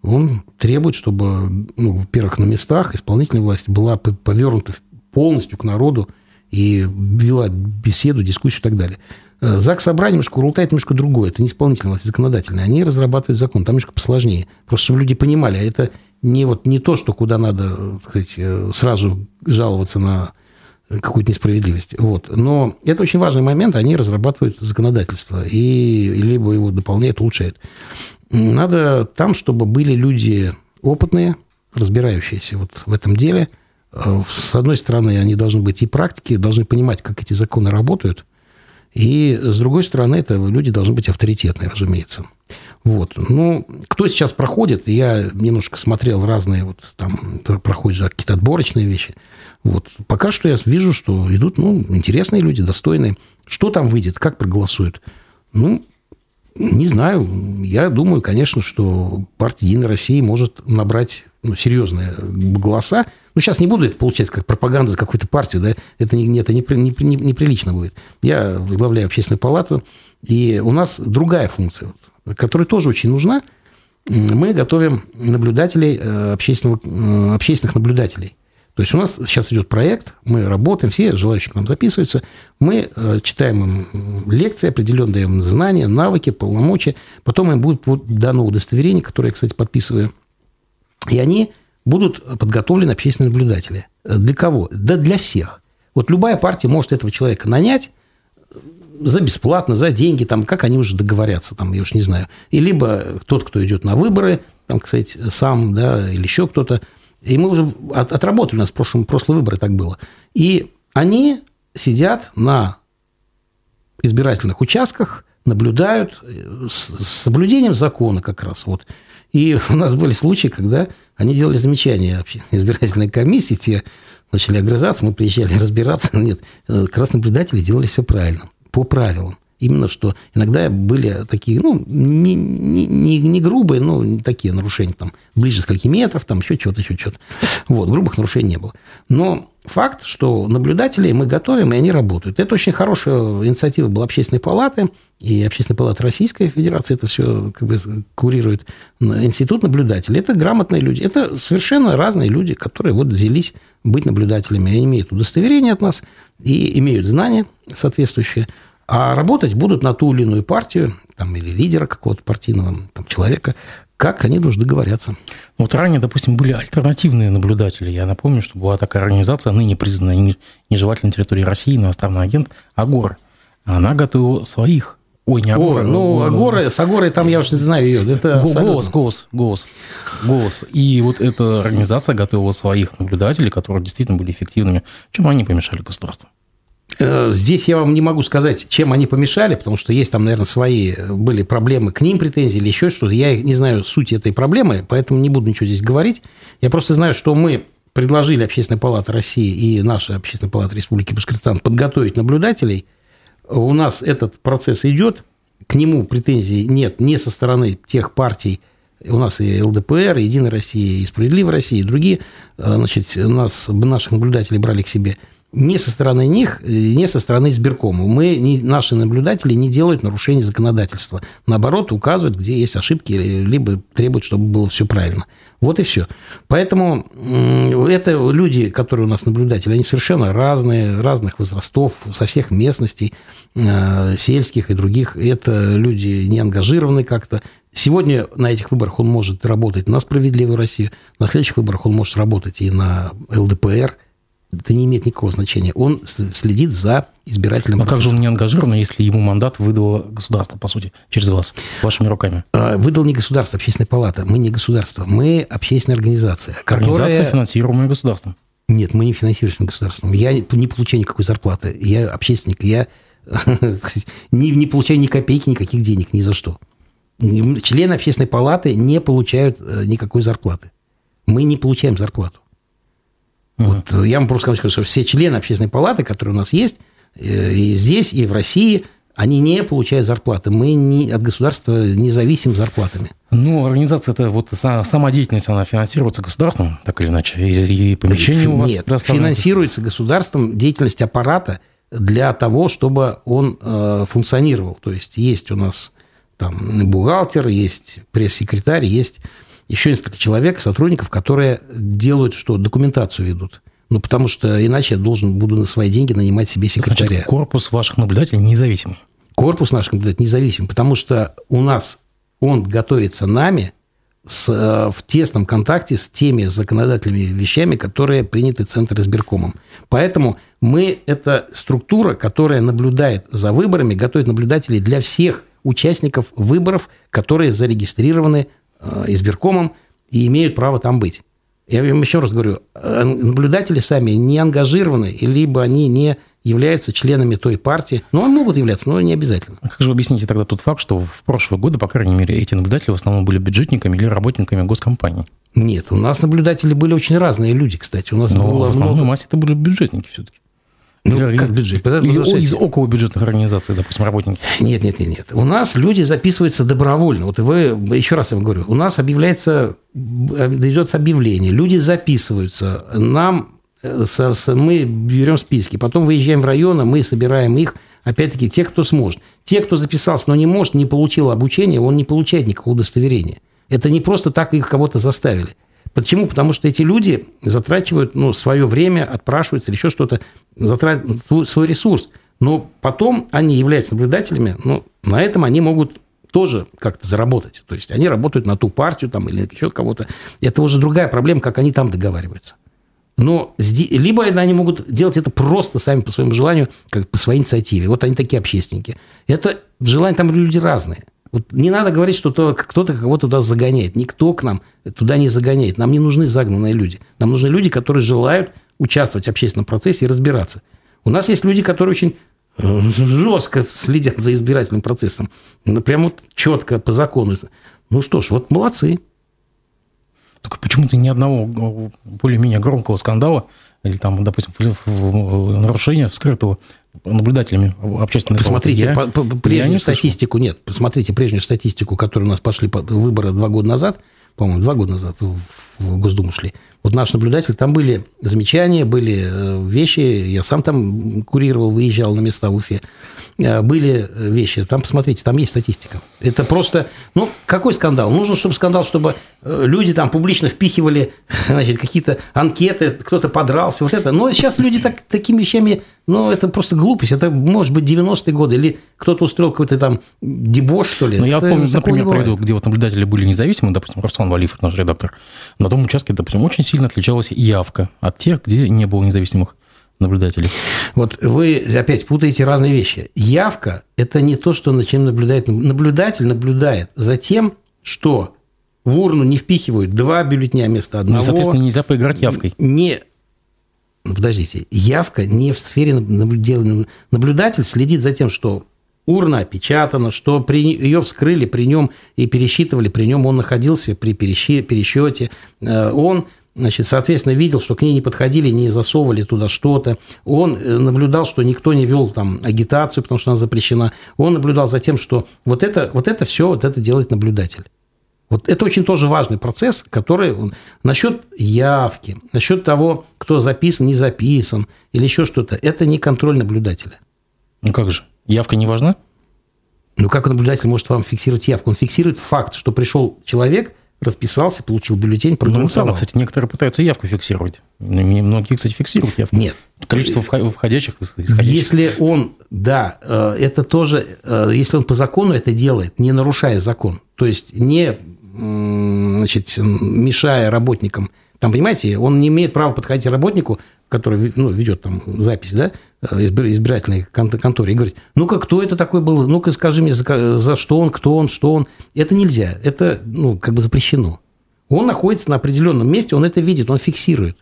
[SPEAKER 2] он требует, чтобы, ну, во-первых, на местах исполнительная власть была повернута полностью к народу и вела беседу, дискуссию и так далее. Э, ЗАГС Собрание немножко Урултай это немножко другое. Это не исполнительная власть, законодательная. Они разрабатывают закон. Там немножко посложнее. Просто чтобы люди понимали, а это не, вот, не то, что куда надо так сказать, сразу жаловаться на какую-то несправедливость. Вот. Но это очень важный момент, они разрабатывают законодательство и либо его дополняют, улучшают. Надо там, чтобы были люди опытные, разбирающиеся вот в этом деле. С одной стороны, они должны быть и практики, должны понимать, как эти законы работают. И с другой стороны, это люди должны быть авторитетные, разумеется. Вот. Ну, кто сейчас проходит, я немножко смотрел разные, вот там проходят какие-то отборочные вещи. Вот. Пока что я вижу, что идут ну, интересные люди, достойные. Что там выйдет, как проголосуют? Ну, не знаю. Я думаю, конечно, что партия «Единая Россия» может набрать ну, серьезные голоса. Ну, сейчас не буду это получать как пропаганда за какую-то партию, да, это, не, это не, не, не, неприлично будет. Я возглавляю общественную палату, и у нас другая функция, которая тоже очень нужна. Мы готовим наблюдателей, э, общественного, э, общественных наблюдателей. То есть у нас сейчас идет проект, мы работаем, все желающие к нам записываются, мы э, читаем им лекции, определенно даем знания, навыки, полномочия, потом им будет дано удостоверение, которое я, кстати, подписываю, и они будут подготовлены общественные наблюдатели. Для кого? Да для всех. Вот любая партия может этого человека нанять, за бесплатно, за деньги, там, как они уже договорятся, там, я уж не знаю. И либо тот, кто идет на выборы, там, кстати, сам, да, или еще кто-то, и мы уже отработали, у нас в прошлом, прошлые выборы так было. И они сидят на избирательных участках, наблюдают с соблюдением закона как раз. Вот. И у нас были случаи, когда они делали замечания избирательной комиссии, те начали огрызаться, мы приезжали разбираться. Нет, как раз делали все правильно, по правилам. Именно что иногда были такие, ну, не, не, не, грубые, но такие нарушения, там, ближе скольки метров, там, еще что-то, еще что-то. Вот, грубых нарушений не было. Но факт, что наблюдателей мы готовим, и они работают. Это очень хорошая инициатива была Общественной палаты, и Общественная палата Российской Федерации это все как бы курирует. Институт наблюдателей. Это грамотные люди. Это совершенно разные люди, которые вот взялись быть наблюдателями. Они имеют удостоверение от нас и имеют знания соответствующие. А работать будут на ту или иную партию, там, или лидера какого-то партийного там, человека, как они должны договориться.
[SPEAKER 1] Ну, вот ранее, допустим, были альтернативные наблюдатели. Я напомню, что была такая организация, ныне признанная нежелательной территорией России, иностранный агент АГОР. Она готовила своих Ой, не Агора.
[SPEAKER 2] О, ну, Агора, с Агорой там я уж не знаю ее. Это
[SPEAKER 1] голос, голос, голос, голос. И вот эта организация готовила своих наблюдателей, которые действительно были эффективными. Чем они помешали государству?
[SPEAKER 2] Э, здесь я вам не могу сказать, чем они помешали, потому что есть там, наверное, свои э, были проблемы к ним, претензии или еще что-то. Я не знаю сути этой проблемы, поэтому не буду ничего здесь говорить. Я просто знаю, что мы предложили Общественная палата России и наша Общественная палата Республики Башкортостан подготовить наблюдателей. У нас этот процесс идет, к нему претензий нет ни со стороны тех партий, у нас и ЛДПР, и Единая Россия, и Справедливая Россия, и другие, э, значит, нас, наших наблюдателей брали к себе – не со стороны них, не со стороны избиркома. Мы, не, наши наблюдатели не делают нарушений законодательства. Наоборот, указывают, где есть ошибки, либо требуют, чтобы было все правильно. Вот и все. Поэтому это люди, которые у нас наблюдатели, они совершенно разные, разных возрастов, со всех местностей, э, сельских и других. Это люди не ангажированные как-то. Сегодня на этих выборах он может работать на «Справедливую Россию», на следующих выборах он может работать и на ЛДПР, это не имеет никакого значения. Он следит за избирательным
[SPEAKER 1] Но процессом. как же он не ангажирован, если ему мандат выдало государство, по сути, через вас, вашими руками?
[SPEAKER 2] А, выдал не государство, общественная палата. Мы не государство, мы общественная организация.
[SPEAKER 1] Организация, которая... финансируемая государством.
[SPEAKER 2] Нет, мы не финансируемся государством. Я не получаю никакой зарплаты. Я общественник. Я не, не получаю ни копейки, никаких денег, ни за что. Члены общественной палаты не получают э, никакой зарплаты. Мы не получаем зарплату. Вот, э, я вам просто скажу, что все члены общественной палаты, которые у нас есть, э, и здесь, и в России, они не получают зарплаты. Мы не, от государства не зависим зарплатами.
[SPEAKER 1] Ну, организация это вот сама деятельность, она финансируется государством, так или иначе, и, и помещение у вас
[SPEAKER 2] Нет, финансируется государством деятельность аппарата для того, чтобы он э, функционировал. То есть есть у нас там бухгалтер, есть пресс-секретарь, есть еще несколько человек, сотрудников, которые делают что? Документацию ведут. Ну, потому что иначе я должен буду на свои деньги нанимать себе секретаря. Значит,
[SPEAKER 1] корпус ваших наблюдателей независимый?
[SPEAKER 2] Корпус наших наблюдателей независимый, потому что у нас он готовится нами с, э, в тесном контакте с теми законодательными вещами, которые приняты Центр избиркомом. Поэтому мы – это структура, которая наблюдает за выборами, готовит наблюдателей для всех участников выборов, которые зарегистрированы избиркомом и имеют право там быть. Я вам еще раз говорю, э, наблюдатели сами не ангажированы, либо они не являются членами той партии. Ну, они могут являться, но не обязательно.
[SPEAKER 1] А как же вы объясните тогда тот факт, что в прошлые годы, по крайней мере, эти наблюдатели в основном были бюджетниками или работниками госкомпаний?
[SPEAKER 2] Нет, у нас наблюдатели были очень разные люди, кстати. У нас
[SPEAKER 1] но было в основной много... массе это были бюджетники все-таки.
[SPEAKER 2] Ну, Или, как бюджет?
[SPEAKER 1] Из около бюджетных организаций, допустим, работники?
[SPEAKER 2] Нет, нет, нет, нет. У нас люди записываются добровольно. Вот вы, еще раз я вам говорю, у нас объявляется, идет объявление, люди записываются, нам, мы берем списки, потом выезжаем в районы, мы собираем их, опять-таки, те, кто сможет. Те, кто записался, но не может, не получил обучение, он не получает никакого удостоверения. Это не просто так их кого-то заставили. Почему? Потому что эти люди затрачивают ну, свое время, отпрашиваются или еще что-то, затрачивают свой ресурс. Но потом они являются наблюдателями, ну, на этом они могут тоже как-то заработать. То есть они работают на ту партию там, или еще кого-то. Это уже другая проблема, как они там договариваются. Но либо они могут делать это просто сами по своему желанию, как по своей инициативе. Вот они такие общественники. Это желания там люди разные. Вот не надо говорить, что кто-то кого-то туда загоняет. Никто к нам туда не загоняет. Нам не нужны загнанные люди. Нам нужны люди, которые желают участвовать в общественном процессе и разбираться. У нас есть люди, которые очень жестко следят за избирательным процессом. Ну, прям вот четко по закону. Ну что ж, вот молодцы.
[SPEAKER 1] Только почему-то ни одного более-менее громкого скандала или там, допустим, нарушения вскрытого наблюдателями общественной
[SPEAKER 2] Посмотрите я, по, по, прежнюю я статистику, нет, посмотрите прежнюю статистику, которую у нас пошли выборы два года назад, по-моему, два года назад в Госдуму шли. Вот наш наблюдатель, там были замечания, были э, вещи, я сам там курировал, выезжал на места в Уфе, были вещи, там посмотрите, там есть статистика. Это просто, ну, какой скандал? Нужно, чтобы скандал, чтобы э, люди там публично впихивали, значит, какие-то анкеты, кто-то подрался, вот это. Но сейчас люди так, такими вещами, ну, это просто глупость, это может быть 90-е годы, или кто-то устроил какой-то там дебош, что ли.
[SPEAKER 1] Ну, я помню, например, приведу, где вот наблюдатели были независимы, допустим, Руслан Валифов, наш редактор, на том участке, допустим, очень сильно отличалась явка от тех, где не было независимых наблюдателей.
[SPEAKER 2] Вот вы опять путаете разные вещи. Явка – это не то, что на чем наблюдает. Наблюдатель наблюдает за тем, что в урну не впихивают два бюллетня вместо одного. Ну,
[SPEAKER 1] соответственно, нельзя поиграть явкой.
[SPEAKER 2] Не, ну, подождите, явка не в сфере наблюдения. Наблюдатель следит за тем, что урна опечатана, что при, ее вскрыли при нем и пересчитывали, при нем он находился при пересчете, э, он Значит, соответственно, видел, что к ней не подходили, не засовывали туда что-то. Он э, наблюдал, что никто не вел там агитацию, потому что она запрещена. Он наблюдал за тем, что вот это, вот это все, вот это делает наблюдатель. Вот это очень тоже важный процесс, который насчет явки, насчет того, кто записан, не записан, или еще что-то, это не контроль наблюдателя.
[SPEAKER 1] Ну как же? Явка не важна?
[SPEAKER 2] Ну, как наблюдатель может вам фиксировать явку? Он фиксирует факт, что пришел человек, расписался, получил бюллетень,
[SPEAKER 1] проголосовал. Ну, кстати, некоторые пытаются явку фиксировать. Многие, кстати, фиксируют явку.
[SPEAKER 2] Нет.
[SPEAKER 1] Количество входящих,
[SPEAKER 2] исходящих. Если он, да, э, это тоже, э, если он по закону это делает, не нарушая закон, то есть не значит, мешая работникам там, понимаете, он не имеет права подходить работнику, который ну, ведет там запись, да, избирательной конторе, и говорить, ну-ка, кто это такой был, ну-ка, скажи мне, за, за что он, кто он, что он. Это нельзя, это, ну, как бы запрещено. Он находится на определенном месте, он это видит, он фиксирует.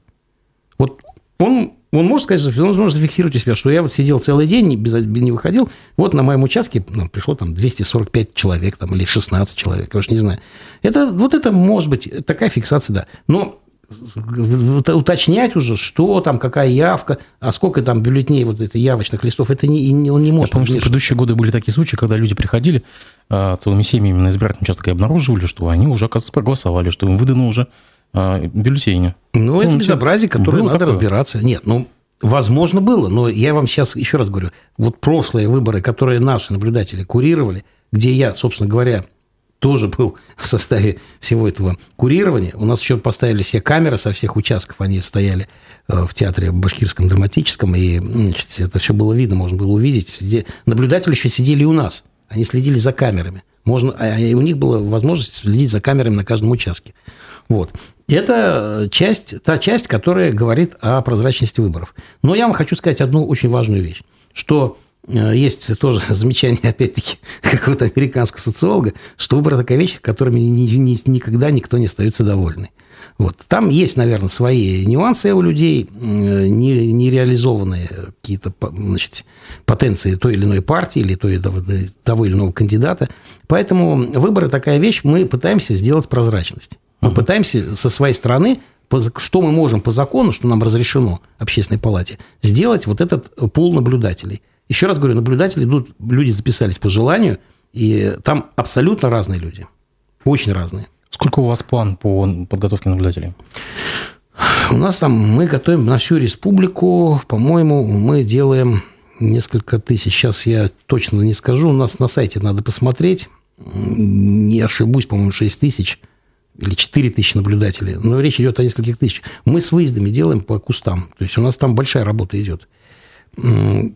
[SPEAKER 2] Вот он, он может сказать, что он может зафиксировать у себя, что я вот сидел целый день, не, без, не выходил, вот на моем участке ну, пришло там 245 человек там, или 16 человек, я уж не знаю. Это, вот это может быть такая фиксация, да. Но уточнять уже, что там, какая явка, а сколько там бюллетней вот этих явочных листов, это не, он не может.
[SPEAKER 1] Я помню, что в предыдущие годы были такие случаи, когда люди приходили а, целыми семьями на избирательный участок и обнаруживали, что они уже, оказывается, проголосовали, что им выдано уже а, бюллетени.
[SPEAKER 2] Ну, это безобразие, которое надо такое? разбираться. Нет, ну, возможно, было, но я вам сейчас еще раз говорю, вот прошлые выборы, которые наши наблюдатели курировали, где я, собственно говоря, тоже был в составе всего этого курирования. У нас еще поставили все камеры со всех участков, они стояли э, в театре башкирском драматическом, и значит, это все было видно, можно было увидеть. Наблюдатели еще сидели у нас, они следили за камерами. Можно, а у них была возможность следить за камерами на каждом участке. Вот. Это часть, та часть, которая говорит о прозрачности выборов. Но я вам хочу сказать одну очень важную вещь, что Э, есть тоже замечание, опять-таки, какого-то американского социолога, что выбор – такая вещь, которыми никогда никто не остается довольный. Вот. Там есть, наверное, свои нюансы у людей, нереализованные не какие-то значит, потенции той или иной партии или той, того или иного кандидата. Поэтому выборы – такая вещь, мы пытаемся сделать прозрачность. Мы uh-huh. пытаемся со своей стороны что мы можем по закону, что нам разрешено общественной палате, сделать вот этот пул наблюдателей. Еще раз говорю, наблюдатели идут, люди записались по желанию, и там абсолютно разные люди. Очень разные.
[SPEAKER 1] Сколько у вас план по подготовке наблюдателей?
[SPEAKER 2] У нас там, мы готовим на всю республику, по-моему, мы делаем несколько тысяч. Сейчас я точно не скажу. У нас на сайте надо посмотреть. Не ошибусь, по-моему, 6 тысяч или 4 тысячи наблюдателей. Но речь идет о нескольких тысячах. Мы с выездами делаем по кустам. То есть у нас там большая работа идет.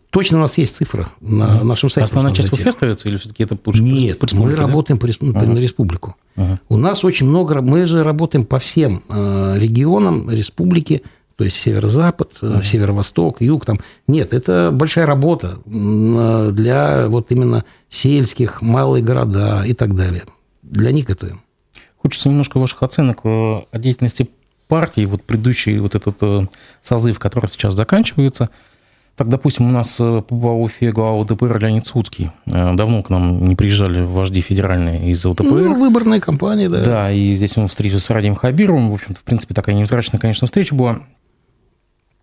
[SPEAKER 2] Точно у нас есть цифра на нашем сайте.
[SPEAKER 1] Основная часть в Уфе остается или все-таки это
[SPEAKER 2] больше Нет, по мы да? работаем по, ага. на республику. Ага. У нас очень много, мы же работаем по всем э, регионам республики, то есть северо-запад, э, ага. северо-восток, юг. Там. Нет, это большая работа для вот именно сельских, малые города и так далее. Для них готовим.
[SPEAKER 1] Хочется немножко ваших оценок о деятельности партии, вот предыдущий вот этот э, созыв, который сейчас заканчивается – Так, допустим, у нас э, по Уфе глава ЛДПР Леонид Суцкий. Э, давно к нам не приезжали вожди федеральные из ЛДПР. Ну,
[SPEAKER 2] выборная кампания, да.
[SPEAKER 1] Да, и здесь он встретился с Радием Хабировым. В общем-то, в принципе, такая невзрачная, конечно, встреча была.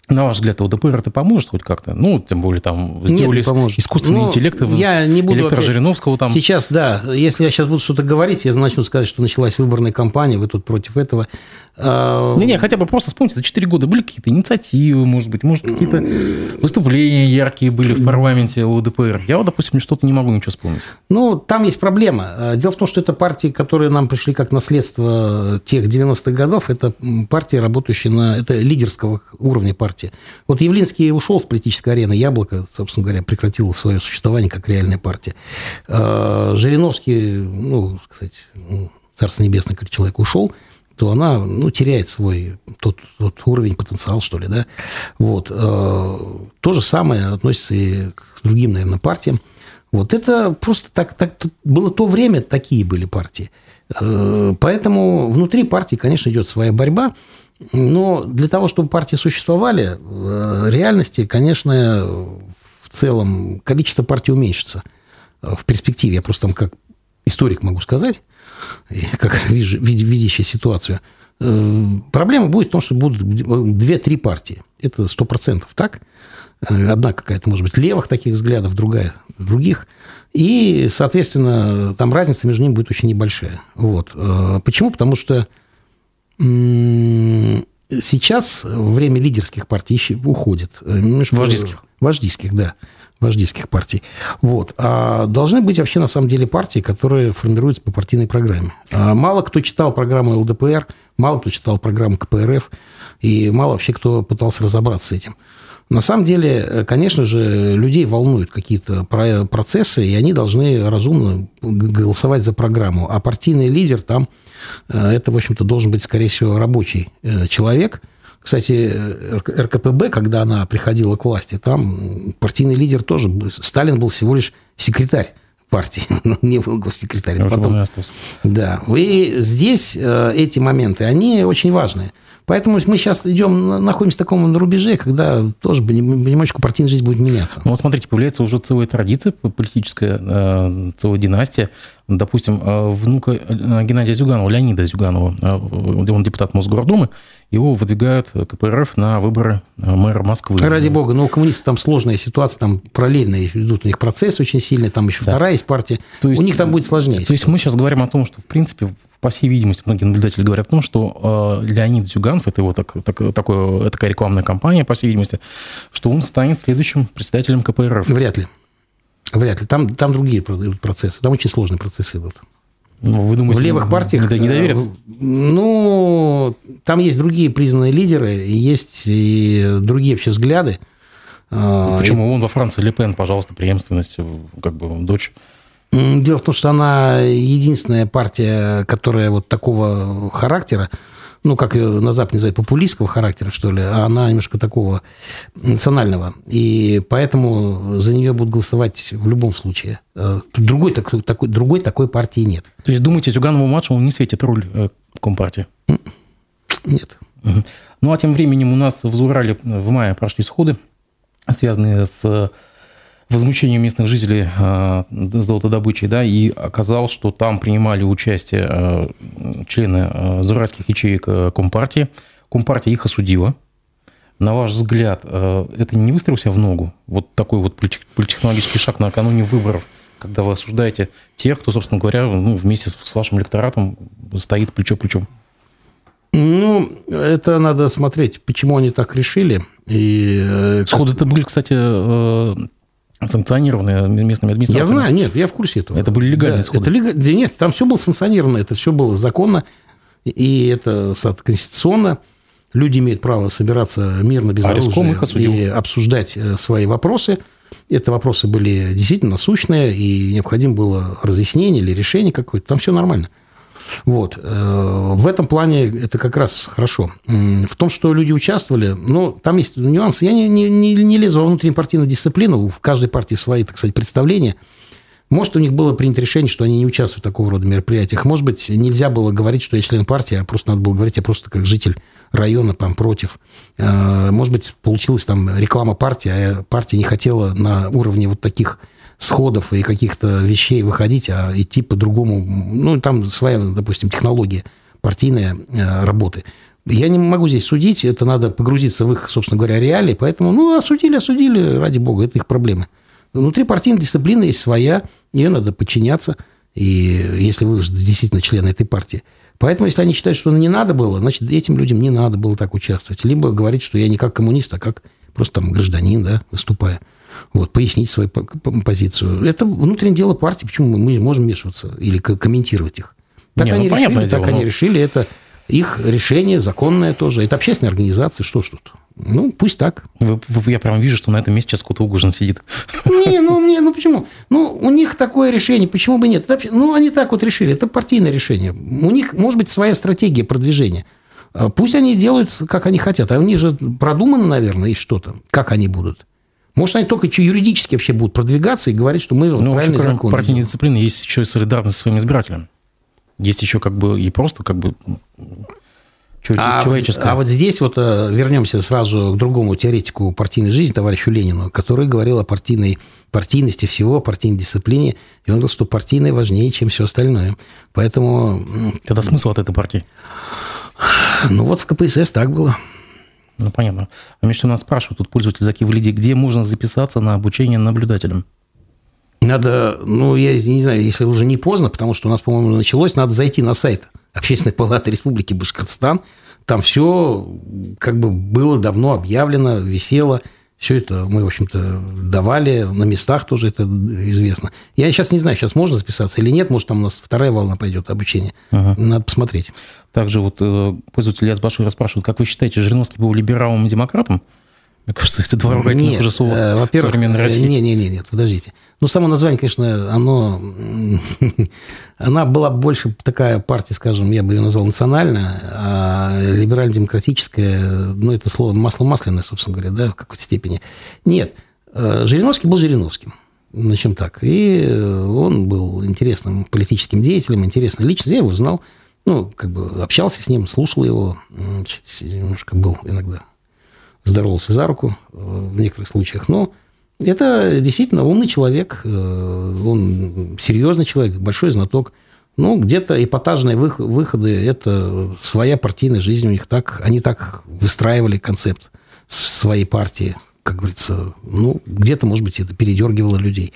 [SPEAKER 1] На ваш взгляд, ЛДПР это поможет хоть как-то? Ну, тем более там сделали Нет, искусственный ну, интеллект
[SPEAKER 2] я не буду
[SPEAKER 1] электро Жириновского там.
[SPEAKER 2] Сейчас, да, если я сейчас буду что-то говорить, я начну сказать, что началась выборная кампания, вы тут против этого.
[SPEAKER 1] А, Не-не, хотя бы просто вспомните, за 4 года были какие-то инициативы, может быть, может, какие-то выступления яркие были в парламенте ЛДПР. Я вот, допустим, что-то не могу ничего вспомнить.
[SPEAKER 2] Ну, там есть проблема. А, дело в том, что это партии, которые нам пришли как наследство тех 90-х годов, это партии, работающие на... Это лидерского уровня партии. Вот Явлинский ушел с политической арены, Яблоко, собственно говоря, прекратило свое существование как реальная партия. А, Жириновский, ну, сказать, ну, Царство Небесное, как человек ушел, то она ну, теряет свой тот, тот уровень, потенциал, что ли, да. Вот. Э, то же самое относится и к другим, наверное, партиям. Вот это просто так, так было то время, такие были партии. Э, поэтому внутри партии, конечно, идет своя борьба. Но для того, чтобы партии существовали, в реальности, конечно, в целом количество партий уменьшится в перспективе. Я просто там как историк могу сказать как вижу, видящий ситуацию, э, проблема будет в том, что будут две-три партии. Это сто процентов так. Э, одна какая-то, может быть, левых таких взглядов, другая других. И, соответственно, там разница между ними будет очень небольшая. Вот. Э, почему? Потому что сейчас время лидерских партий уходит.
[SPEAKER 1] Вождистских.
[SPEAKER 2] Вождистских, да вождистских партий. Вот. А должны быть вообще на самом деле партии, которые формируются по партийной программе. А мало кто читал программу ЛДПР, мало кто читал программу КПРФ, и мало вообще кто пытался разобраться с этим. На самом деле, конечно же, людей волнуют какие-то процессы, и они должны разумно голосовать за программу. А партийный лидер там, э, это, в общем-то, должен быть, скорее всего, рабочий э, человек – кстати, РКПБ, когда она приходила к власти, там партийный лидер тоже, Сталин был всего лишь секретарь партии, не был госсекретарь. Потом, да, и здесь э, эти моменты, они очень важные. Поэтому мы сейчас идем, находимся в таком рубеже, когда тоже понемножку партийная жизнь будет меняться.
[SPEAKER 1] Ну, вот смотрите, появляется уже целая традиция политическая, э, целая династия. Допустим, э, внука Геннадия Зюганова, Леонида Зюганова, он депутат Мосгордумы, его выдвигают КПРФ на выборы э, мэра Москвы.
[SPEAKER 2] Ради бога, но у коммунистов там сложная ситуация, там параллельно идут у них процесс очень сильный, там еще да. вторая есть партия. То есть, у них там будет сложнее. То
[SPEAKER 1] ситуация. есть мы сейчас говорим о том, что, в принципе, по всей видимости, многие наблюдатели говорят о том, что э, Леонид Зюганов, это его так, так, такое, такая рекламная кампания, по всей видимости, что он станет следующим председателем КПРФ.
[SPEAKER 2] Вряд ли. Вряд ли. Там, там другие процессы. Там очень сложные процессы идут.
[SPEAKER 1] Ну, вы думаете,
[SPEAKER 2] в левых партиях
[SPEAKER 1] не, не доверят? Э,
[SPEAKER 2] ну, там есть другие признанные лидеры, есть и другие вообще взгляды.
[SPEAKER 1] А, почему? Вон во Франции Лепен, пожалуйста, преемственность, как бы дочь.
[SPEAKER 2] Дело в том, что она единственная партия, которая вот такого характера, ну, как ее на Западе называют, популистского характера, что ли, а она немножко такого национального. И поэтому за нее будут голосовать в любом случае. Э, другой такой, такой, другой такой партии нет.
[SPEAKER 1] То есть, думаете, Зюганову-младшему не светит роль э, Компартии?
[SPEAKER 2] Нет.
[SPEAKER 1] Ну, а тем временем у нас в Зурале в мае прошли сходы, связанные с возмущению местных жителей э, золотодобычей, да, и оказалось, что там принимали участие э, члены э, зуральских ячеек Компартии. Компартия их осудила. На ваш взгляд, это не выстрел себя в ногу? Вот такой вот политтехнологический шаг накануне выборов, когда вы осуждаете тех, кто, собственно говоря, ну, вместе с вашим электоратом стоит плечо-плечом?
[SPEAKER 2] Ну, это надо смотреть, почему они так решили. И...
[SPEAKER 1] Сходы это были, кстати, санкционированные местными администрациями.
[SPEAKER 2] Я знаю, нет, я в курсе этого.
[SPEAKER 1] Это были легальные да, сходы.
[SPEAKER 2] Это лег... Да нет, там все было санкционировано, это все было законно, и это конституционно. Люди имеют право собираться мирно, без а оружия их и обсуждать э, свои вопросы. Это вопросы были действительно насущные, и необходимо было разъяснение или решение какое-то. Там все нормально. Вот. Э, в этом плане это как раз хорошо. В том, что люди участвовали, ну, там есть нюансы. Я не, не, не, не лезу во внутреннюю дисциплину, в каждой партии свои, так сказать, представления. Может, у них было принято решение, что они не участвуют в такого рода мероприятиях. Может быть, нельзя было говорить, что я член партии, а просто надо было говорить, я просто как житель района там против. Э, может быть, получилась там реклама партии, а партия не хотела на уровне вот таких сходов и каких-то вещей выходить, а идти по-другому. Ну, там своя, допустим, технология партийная э, работы. Я не могу здесь судить, это надо погрузиться в их, собственно говоря, реалии, поэтому, ну, осудили, осудили, ради бога, это их проблемы. Внутри партийной дисциплины есть своя, ее надо подчиняться, и если вы действительно член этой партии. Поэтому, если они считают, что не надо было, значит, этим людям не надо было так участвовать. Либо говорить, что я не как коммунист, а как просто там гражданин, да, выступая. Вот, пояснить свою позицию. Это внутреннее дело партии, почему мы можем вмешиваться или комментировать их. Так не, ну, они ну, решили, так дело, они но... решили, это их решение законное тоже. Это общественная организация, что ж тут. Ну, пусть так.
[SPEAKER 1] Вы, вы, я прям вижу, что на этом месте сейчас кто-то угожен сидит.
[SPEAKER 2] Не, ну, не, ну почему? Ну, у них такое решение, почему бы нет? Это, ну, они так вот решили, это партийное решение. У них, может быть, своя стратегия продвижения. А пусть они делают, как они хотят. А у них же продумано, наверное, и что-то, как они будут. Может, они только юридически вообще будут продвигаться и говорить, что мы ну, правильный
[SPEAKER 1] закон. Кроме партийной дисциплины есть еще и солидарность со своими избирателями. Есть еще как бы и просто как бы
[SPEAKER 2] человеческое. А, а вот здесь вот э, вернемся сразу к другому теоретику партийной жизни, товарищу Ленину, который говорил о партийной партийности всего, о партийной дисциплине, и он говорил, что партийное важнее, чем все остальное. Поэтому...
[SPEAKER 1] Тогда смысл от этой партии?
[SPEAKER 2] Ну, вот в КПСС так было.
[SPEAKER 1] Ну, понятно. А между нас спрашивают, тут пользователь Заки Валиди, где можно записаться на обучение наблюдателям?
[SPEAKER 2] Надо, ну, я не знаю, если уже не поздно, потому что у нас, по-моему, началось, надо зайти на сайт Общественной палаты Республики Башкортостан. Там все как бы было давно объявлено, висело. Все это мы, в общем-то, давали, на местах тоже это известно. Я сейчас не знаю, сейчас можно записаться или нет, может, там у нас вторая волна пойдет обучение. Ага. Надо посмотреть.
[SPEAKER 1] Также вот э, пользователь Яс Башур спрашивает, как вы считаете, Жириновский был либералом и демократом? Мне кажется, это два ругательных уже слова э,
[SPEAKER 2] во-первых, современной России. Нет, нет, нет, нет, подождите. Ну, само название, конечно, оно... Она была больше такая партия, скажем, я бы ее назвал национальная, а либерально-демократическая, ну, это слово масло масляное, собственно говоря, да, в какой-то степени. Нет, э, Жириновский был Жириновским. Начнем так. И он был интересным политическим деятелем, интересной личностью. Я его знал, ну, как бы общался с ним, слушал его, немножко был иногда здоровался за руку э, в некоторых случаях, но это действительно умный человек, э, он серьезный человек, большой знаток. Ну, где-то эпатажные выходы – это своя партийная жизнь у них. Так, они так выстраивали концепт своей партии, как говорится. Ну, где-то, может быть, это передергивало людей.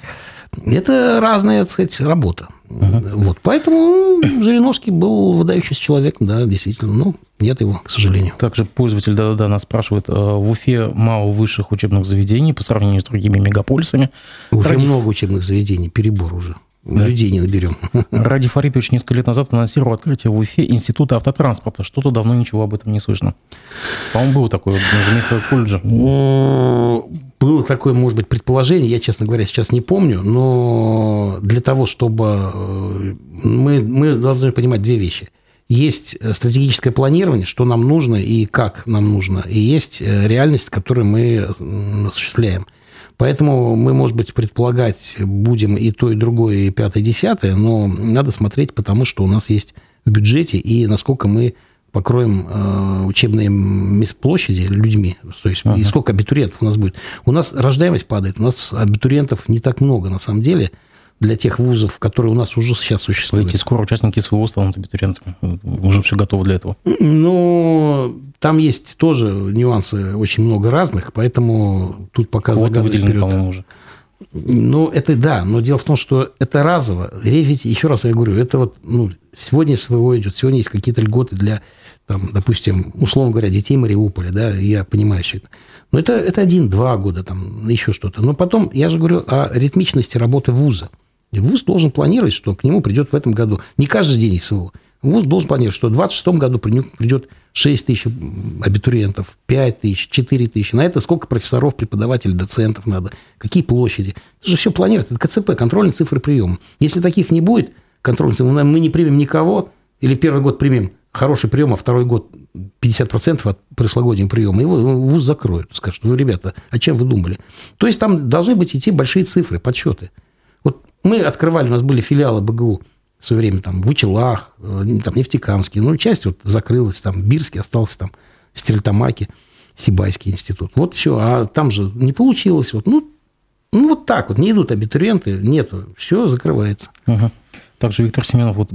[SPEAKER 2] Это разная, так сказать, работа. Uh-huh. Вот. Поэтому Жириновский был выдающийся человек, да, действительно. Ну, нет его, к сожалению.
[SPEAKER 1] Также пользователь да-да-да нас спрашивает, э, в Уфе мало высших учебных заведений по сравнению с другими мегаполисами.
[SPEAKER 2] В Уфе Ради... много учебных заведений, перебор уже. Да. Людей не наберем.
[SPEAKER 1] Ради Фаритович несколько лет назад анонсировал открытие в Уфе Института автотранспорта. Что-то давно ничего об этом не слышно. По-моему, было такое вместо колледжа.
[SPEAKER 2] Было такое, может быть, предположение, я, честно говоря, сейчас не помню, но для того, чтобы... Э, мы, мы должны понимать две вещи. Есть стратегическое планирование, что нам нужно и как нам нужно, и есть э, реальность, которую мы осуществляем – Поэтому мы, может быть, предполагать будем и то, и другое, и пятое, и десятое, но надо смотреть, потому что у нас есть в бюджете, и насколько мы покроем э, учебные площади людьми, то есть ага. и сколько абитуриентов у нас будет. У нас рождаемость падает, у нас абитуриентов не так много на самом деле – для тех вузов, которые у нас уже сейчас существуют.
[SPEAKER 1] Эти скоро участники своего станут абитуриентами. Уже все готово для этого.
[SPEAKER 2] Ну, там есть тоже нюансы очень много разных, поэтому тут пока загадывать вперед. уже. Ну, это да, но дело в том, что это разово. Ведь, еще раз я говорю, это вот ну, сегодня СВО идет, сегодня есть какие-то льготы для, там, допустим, условно говоря, детей Мариуполя, да, я понимаю все это. Но это, это один-два года, там, еще что-то. Но потом, я же говорю о ритмичности работы вуза. И ВУЗ должен планировать, что к нему придет в этом году не каждый день СВО. ВУЗ должен планировать, что в 2026 году придет 6 тысяч абитуриентов, 5 тысяч, 4 тысячи. На это сколько профессоров, преподавателей, доцентов надо, какие площади. Это же все планируется. Это КЦП, контрольные цифры приема. Если таких не будет, контрольных цифр, мы не примем никого, или первый год примем хороший прием, а второй год 50% от прошлогоднего приема, его ВУЗ закроют. Скажут, ну, ребята, а чем вы думали? То есть, там должны быть идти большие цифры, подсчеты. Мы открывали, у нас были филиалы БГУ в свое время там в Учелах, э, там Нефтекамске. Ну, часть вот закрылась, там Бирский остался там Стрельтамаке, Сибайский институт. Вот все. А там же не получилось. Вот, ну, ну, вот так вот. Не идут абитуриенты, нету. Все закрывается.
[SPEAKER 1] Угу. Также Виктор Семенов вот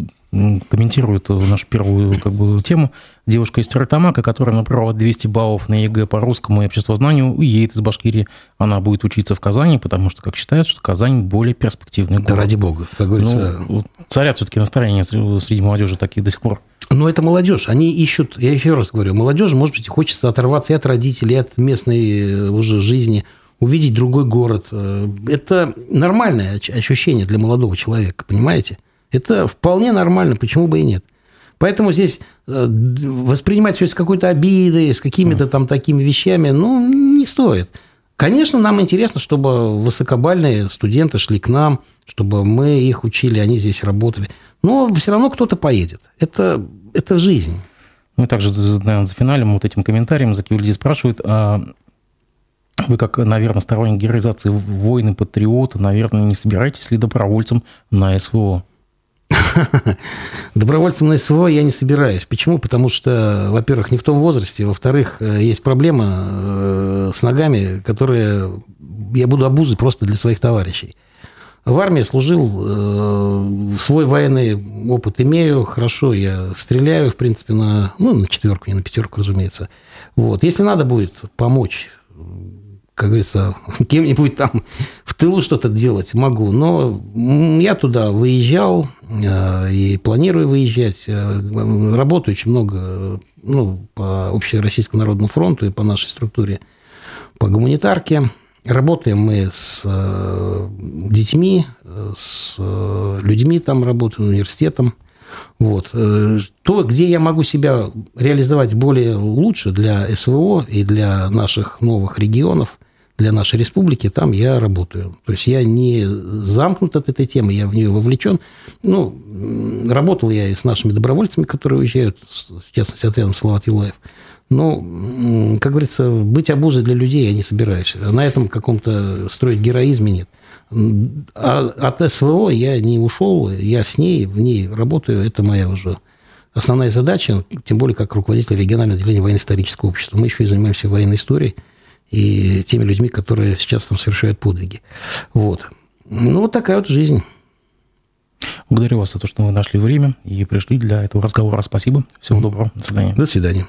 [SPEAKER 1] комментирует нашу первую как бы, тему. Девушка из Стерлитамака, которая набрала 200 баллов на ЕГЭ по русскому и обществознанию, уедет из Башкирии. Она будет учиться в Казани, потому что, как считают, что Казань более перспективный город.
[SPEAKER 2] Да ради бога, как говорится.
[SPEAKER 1] Ну, царят все-таки настроения среди молодежи такие до сих пор.
[SPEAKER 2] Но это молодежь. Они ищут, я еще раз говорю, молодежи, может быть, хочется оторваться и от родителей, и от местной э, уже жизни, увидеть другой город. Э, это нормальное ощущение для молодого человека, понимаете? Это вполне нормально, почему бы и нет. Поэтому здесь э, воспринимать все с какой-то обидой, с какими-то там такими вещами, ну, не стоит. Конечно, нам интересно, чтобы высокобальные студенты шли к нам, чтобы мы их учили, они здесь работали. Но все равно кто-то поедет. Это, это жизнь.
[SPEAKER 1] Ну и также, наверное, за финалем вот этим комментарием Заки людей спрашивают, а вы, как, наверное, сторонник героизации войны патриота, наверное, не собираетесь ли добровольцем на СВО?
[SPEAKER 2] Добровольцем на СВО я не собираюсь. Почему? Потому что, во-первых, не в том возрасте, во-вторых, э, есть проблема э, с ногами, которые я буду обузой просто для своих товарищей. В армии служил, э, свой военный опыт имею, хорошо, я стреляю, в принципе, на, ну, на четверку, не на пятерку, разумеется. Вот. Если надо будет помочь как говорится, кем-нибудь там в тылу что-то делать могу. Но я туда выезжал э, и планирую выезжать. Э, работаю очень много ну, по Общероссийскому народному фронту и по нашей структуре по гуманитарке. Работаем мы с э, детьми, с людьми там работаем, университетом. Вот. То, где я могу себя реализовать более лучше для СВО и для наших новых регионов, для нашей республики, там я работаю. То есть я не замкнут от этой темы, я в нее вовлечен. Ну, работал я и с нашими добровольцами, которые уезжают, в частности, отрядом Салават Юлаев. Но, как говорится, быть обузой для людей я не собираюсь. На этом каком-то строить героизме нет. А от СВО я не ушел, я с ней, в ней работаю, это моя уже основная задача, тем более как руководитель регионального отделения военно-исторического общества. Мы еще и занимаемся военной историей и теми людьми, которые сейчас там совершают подвиги. Вот. Ну, вот такая вот жизнь.
[SPEAKER 1] Благодарю вас за то, что вы нашли время и пришли для этого разговора. Спасибо. Всего доброго. До свидания.
[SPEAKER 2] До свидания.